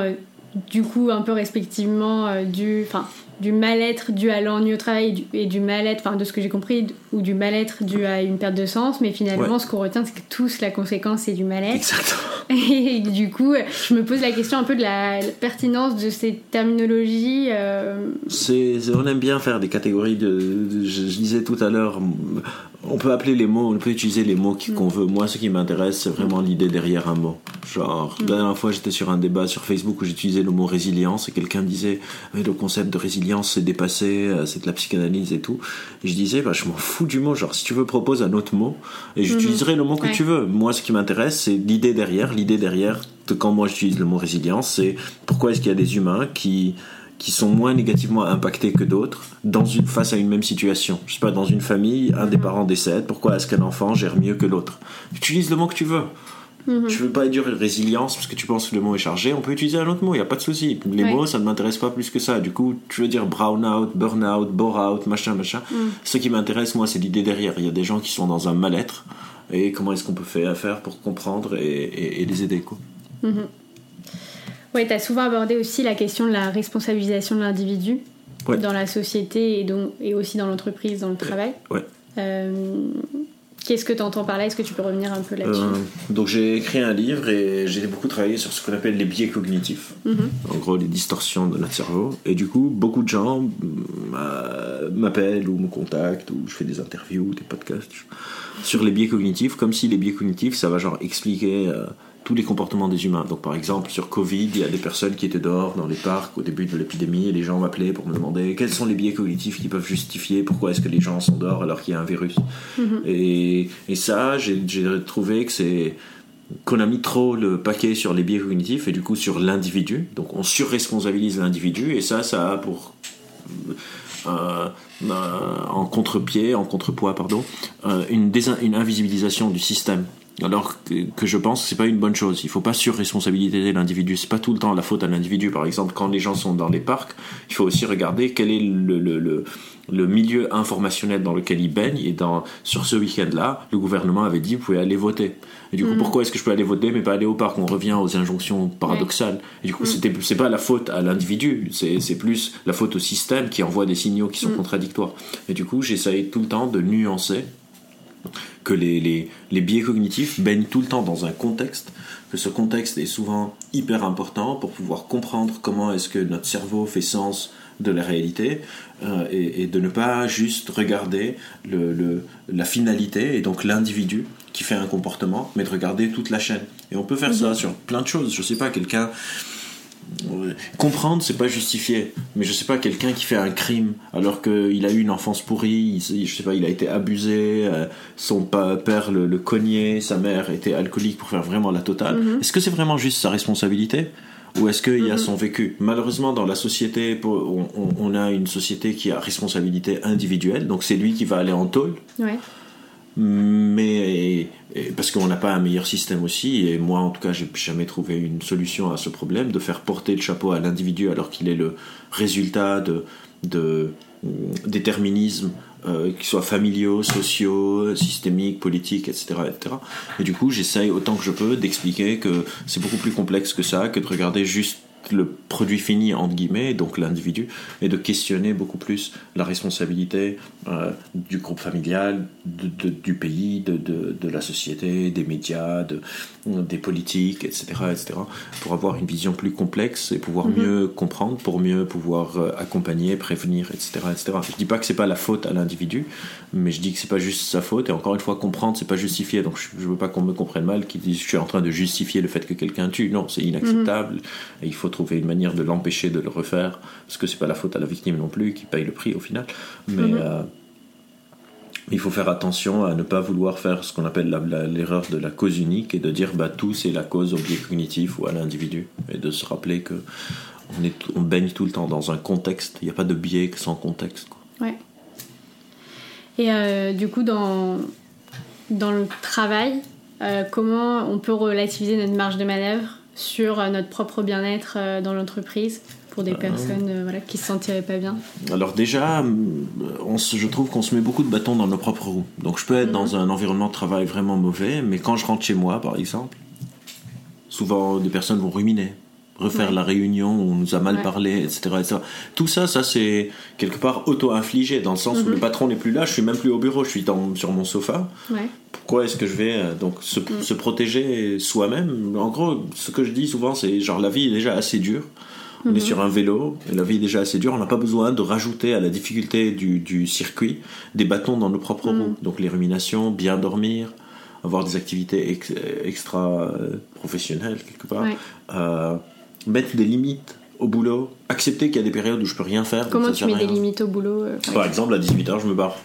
du coup un peu respectivement du, enfin, du mal-être dû à l'ennui au travail et du, mal-être, enfin de ce que j'ai compris, ou du mal-être dû à une perte de sens. Mais finalement, Ouais. ce qu'on retient, c'est que tous la conséquence, c'est du mal-être. Exactement. Et du coup, je me pose la question un peu de la pertinence de ces terminologies. euh, on aime bien faire des catégories de. de- je, je disais tout à l'heure, on peut appeler les mots, on peut utiliser les mots qui- qu'on veut. Moi, ce qui m'intéresse, c'est vraiment l'idée derrière un mot. Genre, la dernière fois, j'étais sur un débat sur Facebook où j'utilisais le mot résilience et quelqu'un disait, mais le concept de résilience, c'est dépassé, euh, c'est de la psychanalyse et tout. Et je disais, bah, je m'en fous du mot. Genre, si tu veux, propose un autre mot et j'utiliserai le mot que Ouais. tu veux. Moi, ce qui m'intéresse, c'est l'idée derrière. L'idée derrière, de quand moi j'utilise le mot résilience, c'est pourquoi est-ce qu'il y a des humains qui qui sont moins négativement impactés que d'autres dans une, face à une même situation. Je sais pas, dans une famille, un des parents décède, pourquoi est-ce qu'un enfant gère mieux que l'autre? Utilise le mot que tu veux. Je veux pas dire résilience parce que tu penses que le mot est chargé, on peut utiliser un autre mot, il n'y a pas de souci. Les mots, ça ne m'intéresse pas plus que ça. Du coup, tu veux dire brown out, burn out, bore out, machin, machin. Ce qui m'intéresse, moi, c'est l'idée derrière. Il y a des gens qui sont dans un mal-être et comment est-ce qu'on peut faire, pour comprendre et, et- et les aider, quoi. Ouais, tu as souvent abordé aussi la question de la responsabilisation de l'individu Ouais. dans la société et, donc, et aussi dans l'entreprise, dans le travail. Ouais. Euh, Qu'est-ce que tu entends par là? Est-ce que tu peux revenir un peu là-dessus? Euh, donc j'ai écrit un livre et j'ai beaucoup travaillé sur ce qu'on appelle les biais cognitifs, en gros les distorsions de notre cerveau. Et du coup, beaucoup de gens euh, m'appellent ou me contactent ou je fais des interviews, des podcasts sur les biais cognitifs, comme si les biais cognitifs, ça va genre expliquer euh, tous les comportements des humains. Donc par exemple, sur Covid, il y a des personnes qui étaient dehors dans les parcs au début de l'épidémie et les gens m'appelaient pour me demander quels sont les biais cognitifs qui peuvent justifier pourquoi est-ce que les gens sont dehors alors qu'il y a un virus? et, et ça, j'ai trouvé que c'est qu'on a mis trop le paquet sur les biais cognitifs et du coup sur l'individu. Donc on surresponsabilise l'individu et ça, ça a pour euh, euh, en contre-pied, en contrepoids, pardon, euh, une invisibilisation du système. Alors que, que je pense que c'est pas une bonne chose. Il faut pas surresponsabiliser l'individu. C'est pas tout le temps la faute à l'individu. Par exemple, quand les gens sont dans les parcs, il faut aussi regarder quel est le, le, le, le milieu informationnel dans lequel ils baignent. Et dans, sur ce week-end-là, le gouvernement avait dit vous pouvez aller voter. Et du coup, pourquoi est-ce que je peux aller voter mais pas aller au parc? On revient aux injonctions paradoxales. Et du coup, c'était c'est pas la faute à l'individu, c'est c'est plus la faute au système qui envoie des signaux qui sont contradictoires. Et du coup, j'essaye tout le temps de nuancer que les, les, les biais cognitifs baignent tout le temps dans un contexte, que ce contexte est souvent hyper important pour pouvoir comprendre comment est-ce que notre cerveau fait sens de la réalité euh, et, et de ne pas juste regarder le, le- la finalité et donc l'individu qui fait un comportement, mais de regarder toute la chaîne. Et on peut faire ça sur plein de choses. Je sais pas, quelqu'un. Comprendre, c'est pas justifié. Mais je sais pas, quelqu'un qui fait un crime alors qu'il a eu une enfance pourrie, il, je sais pas, il a été abusé, euh, son père le, le cognait, sa mère était alcoolique pour faire vraiment la totale. Est-ce que c'est vraiment juste sa responsabilité ou est-ce qu'il y a son vécu? Malheureusement, dans la société, on, on- on a une société qui a responsabilité individuelle, donc c'est lui qui va aller en tôle Ouais. Mais parce qu'on n'a pas un meilleur système aussi et moi en tout cas j'ai jamais trouvé une solution à ce problème de faire porter le chapeau à l'individu alors qu'il est le résultat de, de déterminismes euh, qui soient familiaux, sociaux, systémiques, politiques, etc., etc. Et du coup, j'essaye autant que je peux d'expliquer que c'est beaucoup plus complexe que ça, que de regarder juste le produit fini, entre guillemets, donc l'individu, et de questionner beaucoup plus la responsabilité euh, du groupe familial, du pays, de, de, la société, des médias, de, des politiques, etc., etc., pour avoir une vision plus complexe et pouvoir mhm. mieux comprendre, pour mieux pouvoir euh, accompagner, prévenir, etc., etc. Je dis pas que c'est pas la faute à l'individu, mais je dis que c'est pas juste sa faute, et encore une fois, comprendre, c'est pas justifier, donc je, veux pas qu'on me comprenne mal, qu'ils disent je suis en train de justifier le fait que quelqu'un tue, non, c'est inacceptable, mhm. et il faut trouver une manière de l'empêcher de le refaire, parce que c'est pas la faute à la victime non plus qui paye le prix au final. Mais mhm. euh, il faut faire attention à ne pas vouloir faire ce qu'on appelle l'erreur de la cause unique et de dire bah tout c'est la cause au biais cognitif ou à l'individu et de se rappeler que on, est, on baigne tout le temps dans un contexte. Il n'y a pas de biais sans contexte. Ouais. Et euh, du coup dans dans le travail, euh, comment on peut relativiser notre marge de manœuvre? Sur euh, notre propre bien-être euh, dans l'entreprise pour des personnes euh, voilà, qui se sentiraient pas bien Alors déjà, on je trouve qu'on se met beaucoup de bâtons dans nos propres roues. Donc je peux être dans mhm. un environnement de travail vraiment mauvais, mais quand je rentre chez moi, par exemple, souvent des personnes vont ruminer refaire la réunion où on nous a mal parlé, etc., Tout ça, ça c'est quelque part auto-infligé, dans le sens où le patron n'est plus là, je suis même plus au bureau, je suis sur mon sofa. Pourquoi est-ce que je vais euh, donc se, mm. se protéger soi-même? En gros, ce que je dis souvent, c'est genre la vie est déjà assez dure. On est mhm. sur un vélo, et la vie est déjà assez dure, on n'a pas besoin de rajouter à la difficulté du, du circuit des bâtons dans nos propres mm. roues. Donc les ruminations, bien dormir, avoir des activités extra euh, quelque part. Euh, mettre des limites au boulot, accepter qu'il y a des périodes où je peux rien faire. Comment tu mets des limites au boulot euh, Par exemple, à 18h, je me barre.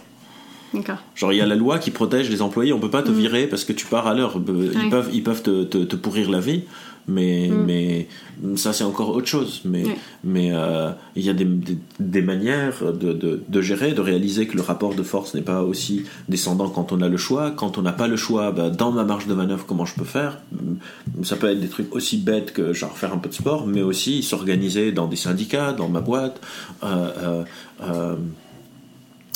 Genre, il y a la loi qui protège les employés, on peut pas te mm. virer parce que tu pars à l'heure. Ils peuvent, ils peuvent te, te, pourrir la vie, mais, mm. mais ça c'est encore autre chose. Mais mais euh, il y a des, des, manières de, de, de, gérer, de réaliser que le rapport de force n'est pas aussi descendant quand on a le choix. Quand on n'a pas le choix, bah, dans ma marge de manœuvre, comment je peux faire? Ça peut être des trucs aussi bêtes que genre faire un peu de sport, mais aussi s'organiser dans des syndicats, dans ma boîte. Euh, euh, euh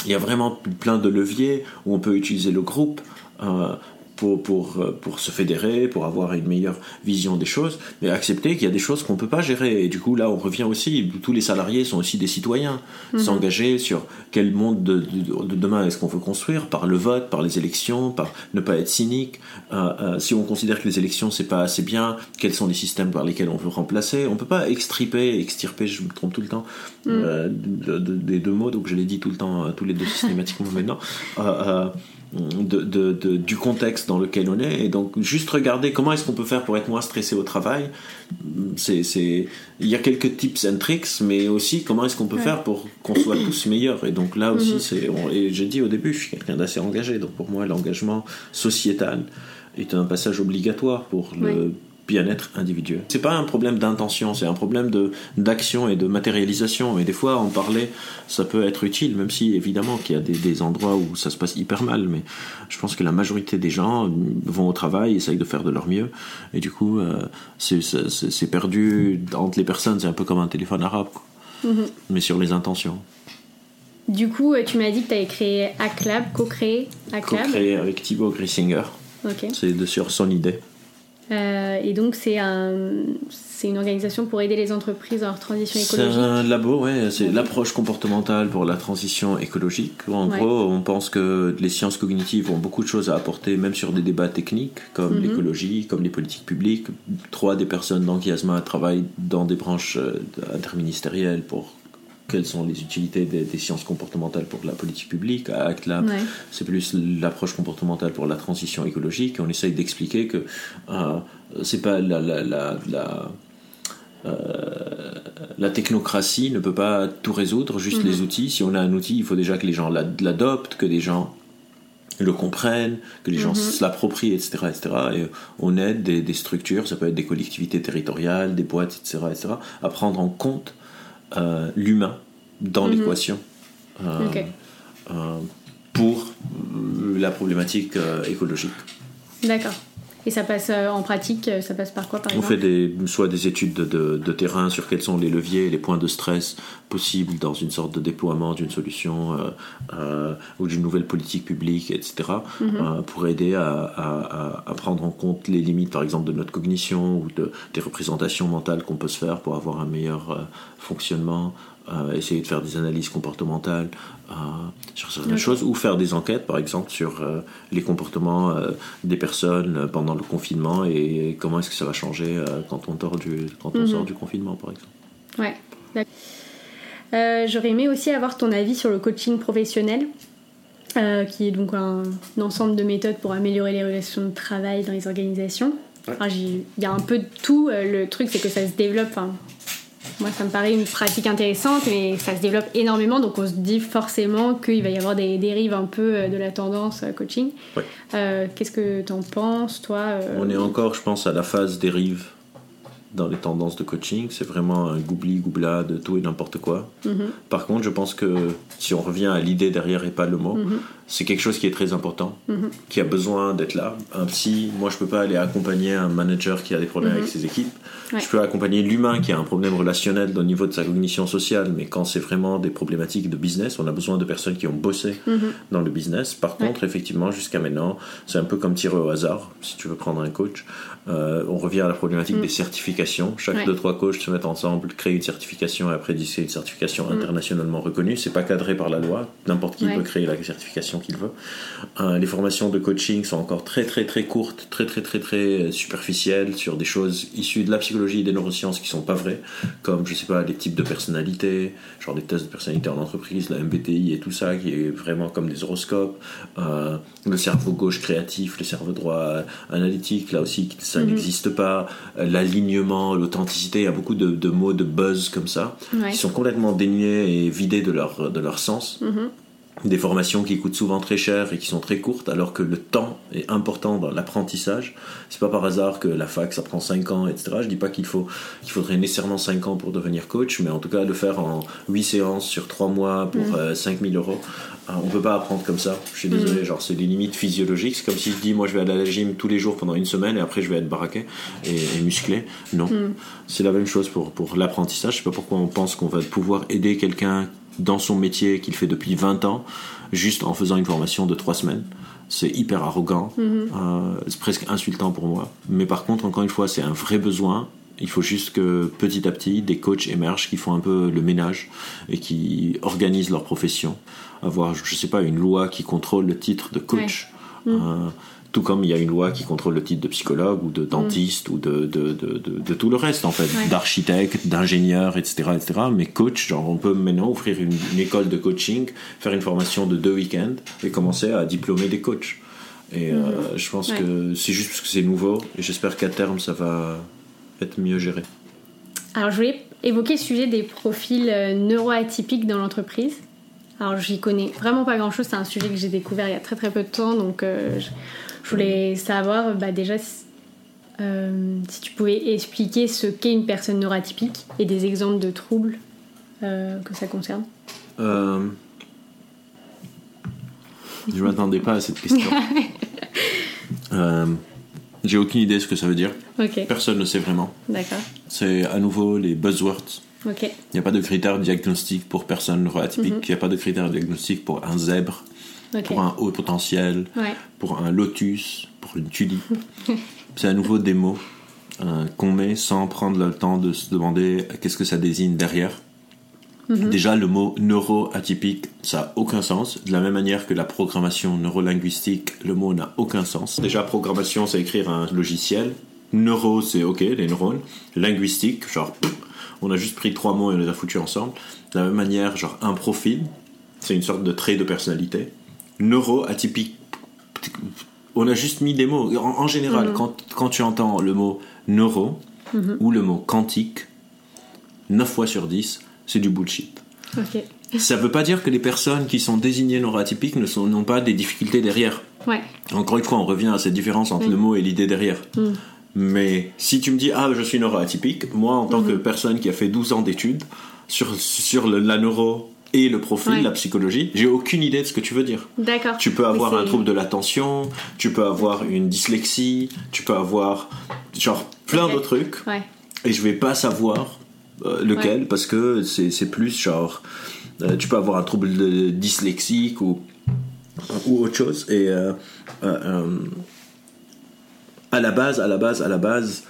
il y a vraiment plein de leviers où on peut utiliser le groupe. Euh, pour, pour, euh, pour se fédérer, pour avoir une meilleure vision des choses, mais accepter qu'il y a des choses qu'on ne peut pas gérer. Et du coup, là, on revient aussi, tous les salariés sont aussi des citoyens, mhm. s'engager sur quel monde de, de, demain est-ce qu'on veut construire, par le vote, par les élections, par ne pas être cynique. Euh, euh, si on considère que les élections, c'est pas assez bien, quels sont les systèmes par lesquels on veut remplacer On peut pas extriper, extirper, je me trompe tout le temps, mhm. des deux mots, donc je l'ai dit tout le temps, tous les deux systématiquement maintenant de, de, du contexte dans lequel on est. Et donc juste regarder comment est-ce qu'on peut faire pour être moins stressé au travail c'est c'est il y a quelques tips and tricks mais aussi comment est-ce qu'on peut faire pour qu'on soit tous meilleurs. Et donc là aussi mhm. c'est et j'ai dit au début je suis quelqu'un d'assez engagé. Donc pour moi l'engagement sociétal est un passage obligatoire pour le bien-être individuel. C'est pas un problème d'intention, c'est un problème de d'action et de matérialisation. Et des fois, en parler, ça peut être utile, même si évidemment qu'il y a des, endroits où ça se passe hyper mal. Mais je pense que la majorité des gens vont au travail, essayent de faire de leur mieux, et du coup, euh, c'est perdu entre les personnes. C'est un peu comme un téléphone arabe, mm-hmm. mais sur les intentions. Du coup, euh, tu m'as dit que tu avais créé ACLAB, co-créé ACLAB. Co-créé avec Thibaut Grissinger. C'est de sur son idée. Euh, et donc, c'est un, une organisation pour aider les entreprises dans leur transition écologique. C'est un labo, ouais. C'est l'approche comportementale pour la transition écologique. En gros, on pense que les sciences cognitives ont beaucoup de choses à apporter, même sur des débats techniques, comme mhm. l'écologie, comme les politiques publiques. Trois des personnes d'Ankiasma travaillent dans des branches euh, interministérielles pour quelles sont les utilités des, sciences comportementales pour la politique publique. À c'est plus l'approche comportementale pour la transition écologique. On essaye d'expliquer que euh, c'est pas la, la, la, euh, la technocratie ne peut pas tout résoudre, juste les mhm. outils. Si on a un outil, il faut déjà que les gens l'adoptent, que les gens le comprennent, que les gens mhm. l'approprient, etc., etc. Et on aide des, des, structures, ça peut être des collectivités territoriales, des boîtes, etc., etc., à prendre en compte euh, l'humain dans mhm. l'équation euh, euh, pour la problématique écologique. D'accord. Et ça passe euh, en pratique, euh, ça passe par quoi par On exemple fait des, soit des études de, de- de terrain sur quels sont les leviers et les points de stress possibles dans une sorte de déploiement d'une solution euh, euh, ou d'une nouvelle politique publique, etc., euh, pour aider à, à- prendre en compte les limites, par exemple, de notre cognition ou de, des représentations mentales qu'on peut se faire pour avoir un meilleur fonctionnement, euh, essayer de faire des analyses comportementales euh, sur certaines choses, ou faire des enquêtes, par exemple, sur euh, les comportements euh, des personnes euh, pendant le confinement et comment est-ce que ça va changer euh, quand on, sort du, quand on Mhm. sort du confinement, par exemple. Ouais. Euh, J'aurais aimé aussi avoir ton avis sur le coaching professionnel, euh, qui est donc un, un ensemble de méthodes pour améliorer les relations de travail dans les organisations. Ouais. Enfin, j'ai- Il y a un peu de tout. euh, Le truc, c'est que ça se développe. Moi, ça me paraît une pratique intéressante, mais ça se développe énormément, donc on se dit forcément qu'il va y avoir des dérives un peu euh, de la tendance euh, coaching. Ouais. Euh, Qu'est-ce que t'en penses, toi On est encore, je pense, à la phase dérive dans les tendances de coaching. C'est vraiment un goubli-goubla de tout et n'importe quoi. Mhm. Par contre, je pense que si on revient à l'idée derrière et pas le mot, Mhm. C'est quelque chose qui est très important, Mhm. qui a besoin d'être là. Un psy, moi je peux pas aller accompagner un manager qui a des problèmes Mhm. avec ses équipes. Ouais. Je peux accompagner l'humain qui a un problème relationnel au niveau de sa cognition sociale, mais quand c'est vraiment des problématiques de business, on a besoin de personnes qui ont bossé Mhm. dans le business. Par Ouais. contre, effectivement, jusqu'à maintenant, c'est un peu comme tirer au hasard, si tu veux prendre un coach. Euh, on revient à la problématique des certifications. Chaque Ouais. deux, trois coachs se mettent ensemble, créent une certification et après disent une certification internationalement reconnue. C'est pas cadré par la loi. N'importe qui peut créer la certification qu'il veut. Euh, les formations de coaching sont encore très, très, très courtes, très, très, très, très superficielles sur des choses issues de la psychologie et des neurosciences qui sont pas vraies, comme, je sais pas, les types de personnalité, genre des tests de personnalité en entreprise, la MBTI et tout ça, qui est vraiment comme des horoscopes. Euh, le cerveau gauche créatif, le cerveau droit analytique, là aussi, ça Mhm. n'existe pas. Euh, L'alignement, l'authenticité, il y a beaucoup de, de mots de buzz comme ça, Ouais. qui sont complètement dénués et vidés de leur, de leur sens Mhm. Des formations qui coûtent souvent très cher et qui sont très courtes, alors que le temps est important dans l'apprentissage. C'est pas par hasard que la fac ça prend 5 ans, etc. Je dis pas qu'il faut qu'il faudrait nécessairement 5 ans pour devenir coach, mais en tout cas le faire en 8 séances sur 3 mois pour euh, 5000 euros, euh, on peut pas apprendre comme ça. Je suis désolé, genre c'est des limites physiologiques. C'est comme si je dis moi je vais aller à la gym tous les jours pendant une semaine et après je vais être baraqué et, et musclé. Non, c'est la même chose pour, pour l'apprentissage. Je sais pas pourquoi on pense qu'on va pouvoir aider quelqu'un dans son métier qu'il fait depuis 20 ans, juste en faisant une formation de 3 semaines. C'est hyper arrogant, euh, c'est presque insultant pour moi. Mais par contre, encore une fois, c'est un vrai besoin. Il faut juste que petit à petit, des coachs émergent qui font un peu le ménage et qui organisent leur profession. Avoir, je sais pas, une loi qui contrôle le titre de coach. Euh, tout comme il y a une loi qui contrôle le titre de psychologue ou de dentiste ou de, de, de, tout le reste en fait, Ouais. d'architecte, d'ingénieur, etc., etc. Mais coach, genre on peut maintenant offrir une, une école de coaching, faire une formation de deux week-ends et commencer à diplômer des coachs. Et euh, je pense Ouais. que c'est juste parce que c'est nouveau et j'espère qu'à terme ça va être mieux géré. Alors, je voulais évoquer le sujet des profils euh, neuroatypiques dans l'entreprise. Alors, j'y connais vraiment pas grand chose. C'est un sujet que j'ai découvert il y a très très peu de temps. Donc, euh, je, je voulais savoir bah, déjà si, euh, si tu pouvais expliquer ce qu'est une personne neuroatypique et des exemples de troubles euh, que ça concerne. Euh, je m'attendais pas à cette question. Euh, J'ai aucune idée de ce que ça veut dire. Personne ne sait vraiment. d'accord. C'est à nouveau les buzzwords. Il n'y a pas de critères diagnostiques pour personne neuroatypique. Il n'y a pas de critères diagnostiques pour un zèbre, pour un haut potentiel, Ouais, pour un lotus, pour une tulipe. C'est à nouveau des mots euh, qu'on met sans prendre le temps de se demander qu'est-ce que ça désigne derrière. Déjà, le mot neuroatypique, ça n'a aucun sens. De la même manière que la programmation neurolinguistique, le mot n'a aucun sens. Déjà, programmation, c'est écrire un logiciel. Neuro, c'est OK, les neurones. Linguistique, genre, pff, on a juste pris trois mots et on les a foutus ensemble. De la même manière, genre, un profil, c'est une sorte de trait de personnalité. Neuroatypique, on a juste mis des mots. En, en général, quand, quand tu entends le mot neuro ou le mot quantique, 9 fois sur 10, c'est du bullshit. Ça ne veut pas dire que les personnes qui sont désignées neuroatypiques n'ont pas des difficultés derrière. Ouais, Encore une fois, on revient à cette différence entre le mot et l'idée derrière. Mais si tu me dis, ah, je suis neuroatypique, moi, en tant que personne qui a fait 12 ans d'études sur, sur le- la neuro, et le profil, Ouais. la psychologie, j'ai aucune idée de ce que tu veux dire. D'accord. Tu peux avoir un trouble de l'attention, tu peux avoir une dyslexie, tu peux avoir genre plein Ok. de trucs Ouais. et je vais pas savoir euh, lequel parce que c'est c'est plus genre euh, tu peux avoir un trouble de dyslexique ou ou autre chose et euh, à la base à la base à la base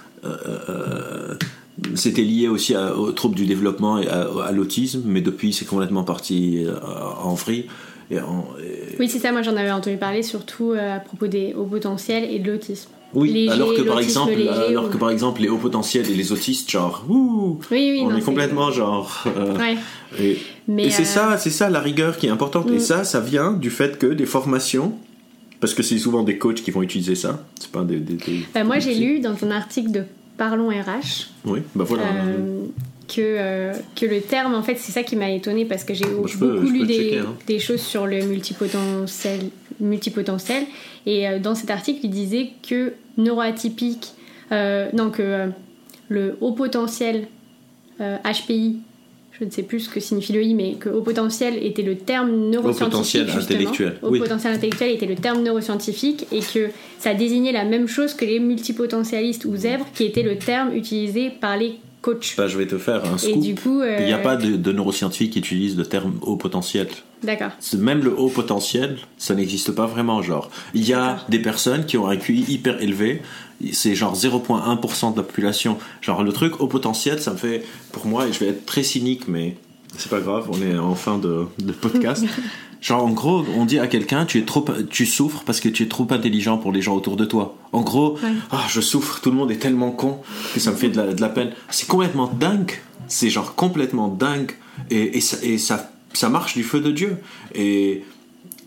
c'était lié aussi à- au trouble du développement et à, à l'autisme mais depuis c'est complètement parti euh, en vrille et en- et- Oui, c'est ça, moi j'en avais entendu parler surtout euh, à propos des hauts potentiels et de l'autisme. oui Léger, alors que par exemple léger alors ou- que par exemple les hauts potentiels et les autistes genre ouh, Oui, oui, on non, est complètement genre euh, Ouais. Et, c'est euh, ça, c'est ça la rigueur qui est importante. Mm. Et ça, ça vient du fait que des formations, parce que c'est souvent des coachs qui vont utiliser ça. C'est pas des. des- des- Bah, moi j'ai lu dans un article de Parlons RH Oui, bah voilà. euh, que, euh, que le terme, en fait, c'est ça qui m'a étonné parce que j'ai Bah, peux- beaucoup lu des, checker, hein. des choses sur le multipotentiel, multipotentiel et euh, dans cet article, il disait que neuroatypique, non, que le haut potentiel HPI, je ne sais plus ce que signifie le I, mais que haut potentiel était le terme neuroscientifique. potentiel justement. intellectuel, oui. potentiel intellectuel était le terme neuroscientifique et que ça désignait la même chose que les multipotentialistes ou zèbres, qui était le terme utilisé par les coachs. Bah, je vais te faire un Et scoop. du coup, euh, Il n'y a pas de, de neuroscientifique qui utilise le terme haut potentiel. D'accord. Même le haut potentiel, ça n'existe pas vraiment. Genre, il y a des personnes qui ont un QI hyper élevé. C'est genre 0,1% de la population. Genre, le truc haut potentiel, ça me fait, pour moi, et je vais être très cynique, mais c'est pas grave, on est en fin de, de podcast. Genre, en gros, on dit à quelqu'un, tu es trop, tu souffres parce que tu es trop intelligent pour les gens autour de toi. En gros, Ouais. ah, je souffre, tout le monde est tellement con que ça me fait de la, de la peine. C'est complètement dingue. C'est genre complètement dingue. Et, et, ça, et ça, ça marche du feu de Dieu. Et,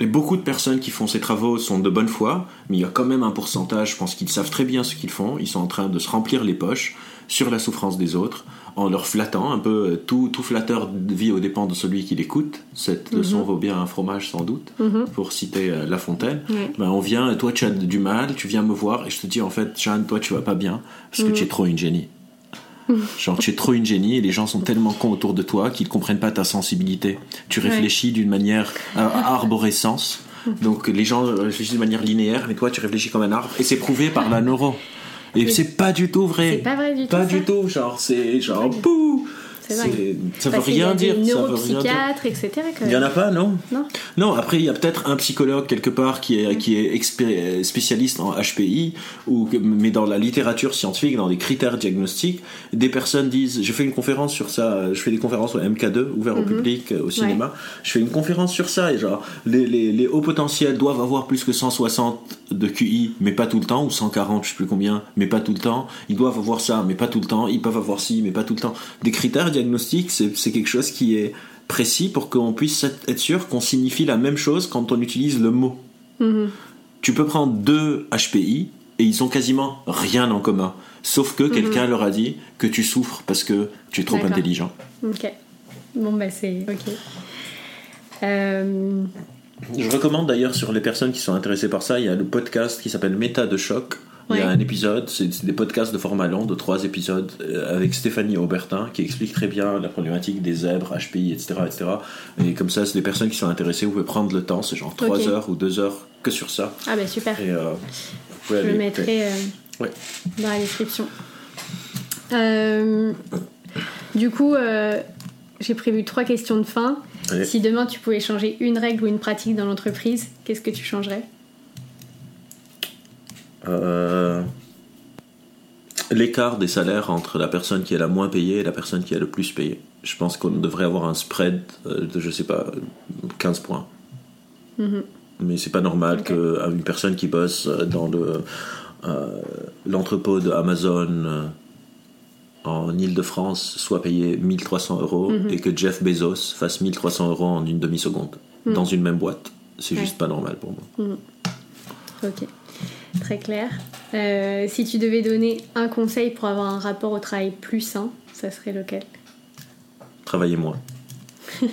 et beaucoup de personnes qui font ces travaux sont de bonne foi, mais il y a quand même un pourcentage, je pense qu'ils savent très bien ce qu'ils font. Ils sont en train de se remplir les poches sur la souffrance des autres, en leur flattant un peu. euh, Tout, tout flatteur vit aux dépens de celui qui l'écoute. Cette leçon vaut bien un fromage sans doute, Mhm. pour citer euh, La Fontaine. Ben, on vient, toi tu as du mal, tu viens me voir et je te dis en fait, Jeanne, toi tu vas pas bien parce que tu es trop une génie. Genre tu es trop une génie et les gens sont tellement cons autour de toi qu'ils comprennent pas ta sensibilité. Tu Ouais. réfléchis d'une manière à, à arborescence. Donc les gens réfléchissent de manière linéaire, mais toi tu réfléchis comme un arbre et c'est prouvé par la neuro. Et c'est pas du tout vrai. C'est pas vrai du tout. Pas ça du tout, genre c'est genre pouh. C'est Ça veut Parce qu'il y a rien des dire. Neuropsychiatres, etc. Il y en a pas, non Non. Non, après, il y a peut-être un psychologue quelque part qui est, qui est expé- spécialiste en HPI, ou, mais dans la littérature scientifique, dans les critères diagnostiques, des personnes disent, je fais une conférence sur ça, je fais des conférences au MK2, ouvert au public, euh, au cinéma, je fais une conférence sur ça, et genre, les, les, les hauts potentiels doivent avoir plus que 160 de QI, mais pas tout le temps, ou 140, je sais plus combien, mais pas tout le temps, ils doivent avoir ça, mais pas tout le temps, ils peuvent avoir ci, mais pas tout le temps. Des critères diagnostiques, c'est quelque chose qui est précis pour qu'on puisse être sûr qu'on signifie la même chose quand on utilise le mot. Mhm. Tu peux prendre deux HPI et ils ont quasiment rien en commun. Sauf que quelqu'un leur a dit que tu souffres parce que tu es trop intelligent. Ok. Bon, bah c'est. Ok. Euh, Je recommande d'ailleurs sur les personnes qui sont intéressées par ça, il y a le podcast qui s'appelle Méta de choc. Il y a un épisode, c'est des podcasts de format long, de trois épisodes, euh, avec Stéphanie Aubertin, qui explique très bien la problématique des zèbres, HPI, etc. etc. Et comme ça, c'est des personnes qui sont intéressées, vous pouvez prendre le temps, c'est genre trois heures ou deux heures que sur ça. Ah, bah super. Et euh, vous Je aller le mettrai euh, Ouais. dans la description. Euh, du coup, j'ai prévu trois questions de fin. Allez. Si demain tu pouvais changer une règle ou une pratique dans l'entreprise, qu'est-ce que tu changerais? Euh, L'écart des salaires entre la personne qui est la moins payée et la personne qui est le plus payée. Je pense qu'on devrait avoir un spread euh, de, je sais pas, 15 points. Mhm. Mais c'est pas normal qu'une personne qui bosse euh, dans le euh, l'entrepôt de Amazon en Ile-de-France soit payé 1300 euros Mhm. et que Jeff Bezos fasse 1300 euros en une demi-seconde dans une même boîte. C'est. Ouais. juste pas normal pour moi. Ok, très clair. Euh, si tu devais donner un conseil pour avoir un rapport au travail plus sain, ça serait lequel? Travaillez moins.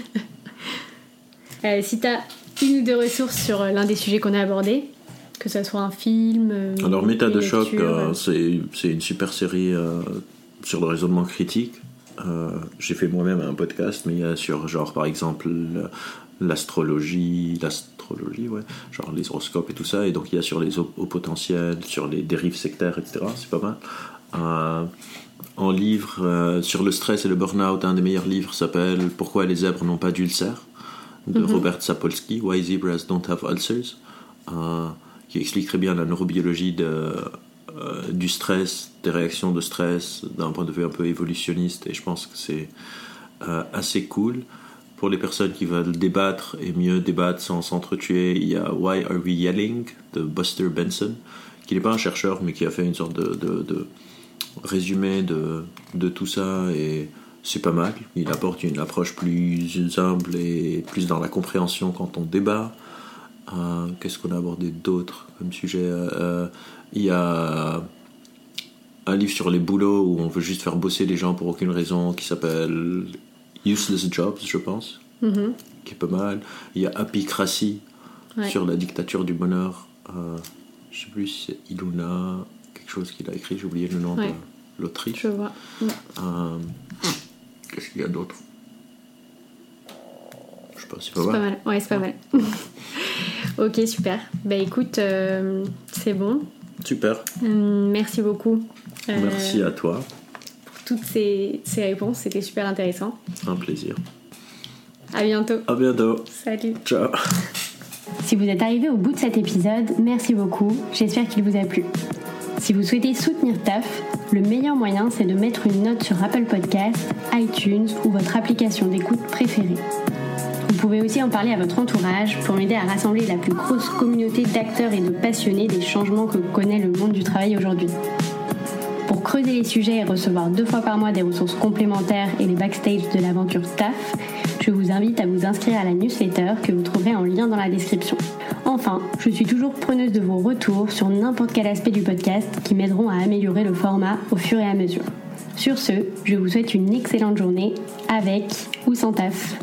Euh, Si tu as une ou deux ressources sur euh, l'un des sujets qu'on a abordés, que ce soit un film. Alors, Méta de choc, c'est c'est une super série sur le raisonnement critique. J'ai fait moi-même un podcast, mais il y a sur, genre, par exemple, l'astrologie, l'astrologie, ouais, genre les horoscopes et tout ça, et donc il y a sur les hauts potentiels, sur les dérives sectaires, etc. C'est pas mal. Euh, en livre euh, sur le stress et le burn-out, un des meilleurs livres s'appelle Pourquoi les zèbres n'ont pas d'ulcères de mhm. Robert Sapolsky, Why Zebras Don't Have Ulcers, euh, qui explique très bien la neurobiologie de, du stress, des réactions de stress d'un point de vue un peu évolutionniste, et je pense que c'est assez cool. Pour les personnes qui veulent débattre et mieux débattre sans s'entretuer, il y a Why Are We Yelling de Buster Benson, qui n'est pas un chercheur mais qui a fait une sorte de, résumé de, tout ça et c'est pas mal. Il apporte une approche plus humble et plus dans la compréhension quand on débat. Euh, qu'est-ce qu'on a abordé d'autre comme sujet? Euh, Il y a un livre sur les boulots où on veut juste faire bosser les gens pour aucune raison qui s'appelle Useless Jobs, je pense, mm-hmm. qui est pas mal. Il y a Apicratie sur la dictature du bonheur. Euh, je sais plus si c'est Iluna, quelque chose qu'il a écrit, j'ai oublié le nom de l'autrice. Je vois. Euh, qu'est-ce qu'il y a d'autre? Je sais pas, c'est pas, mal. pas mal. Ouais, c'est pas mal. ok, super. Bah écoute, euh, c'est bon. Super. merci beaucoup. Merci à toi toutes ces, réponses. C'était super intéressant. Un plaisir. À bientôt. À bientôt. Salut. Ciao. Si vous êtes arrivé au bout de cet épisode, merci beaucoup. J'espère qu'il vous a plu. Si vous souhaitez soutenir TAF, le meilleur moyen c'est de mettre une note sur Apple Podcasts, iTunes ou votre application d'écoute préférée. Vous pouvez aussi en parler à votre entourage pour m'aider à rassembler la plus grosse communauté d'acteurs et de passionnés des changements que connaît le monde du travail aujourd'hui. Pour creuser les sujets et recevoir deux fois par mois des ressources complémentaires et les backstage de l'aventure TAF, je vous invite à vous inscrire à la newsletter que vous trouverez en lien dans la description. Enfin, je suis toujours preneuse de vos retours sur n'importe quel aspect du podcast qui m'aideront à améliorer le format au fur et à mesure. Sur ce, je vous souhaite une excellente journée avec ou sans taf.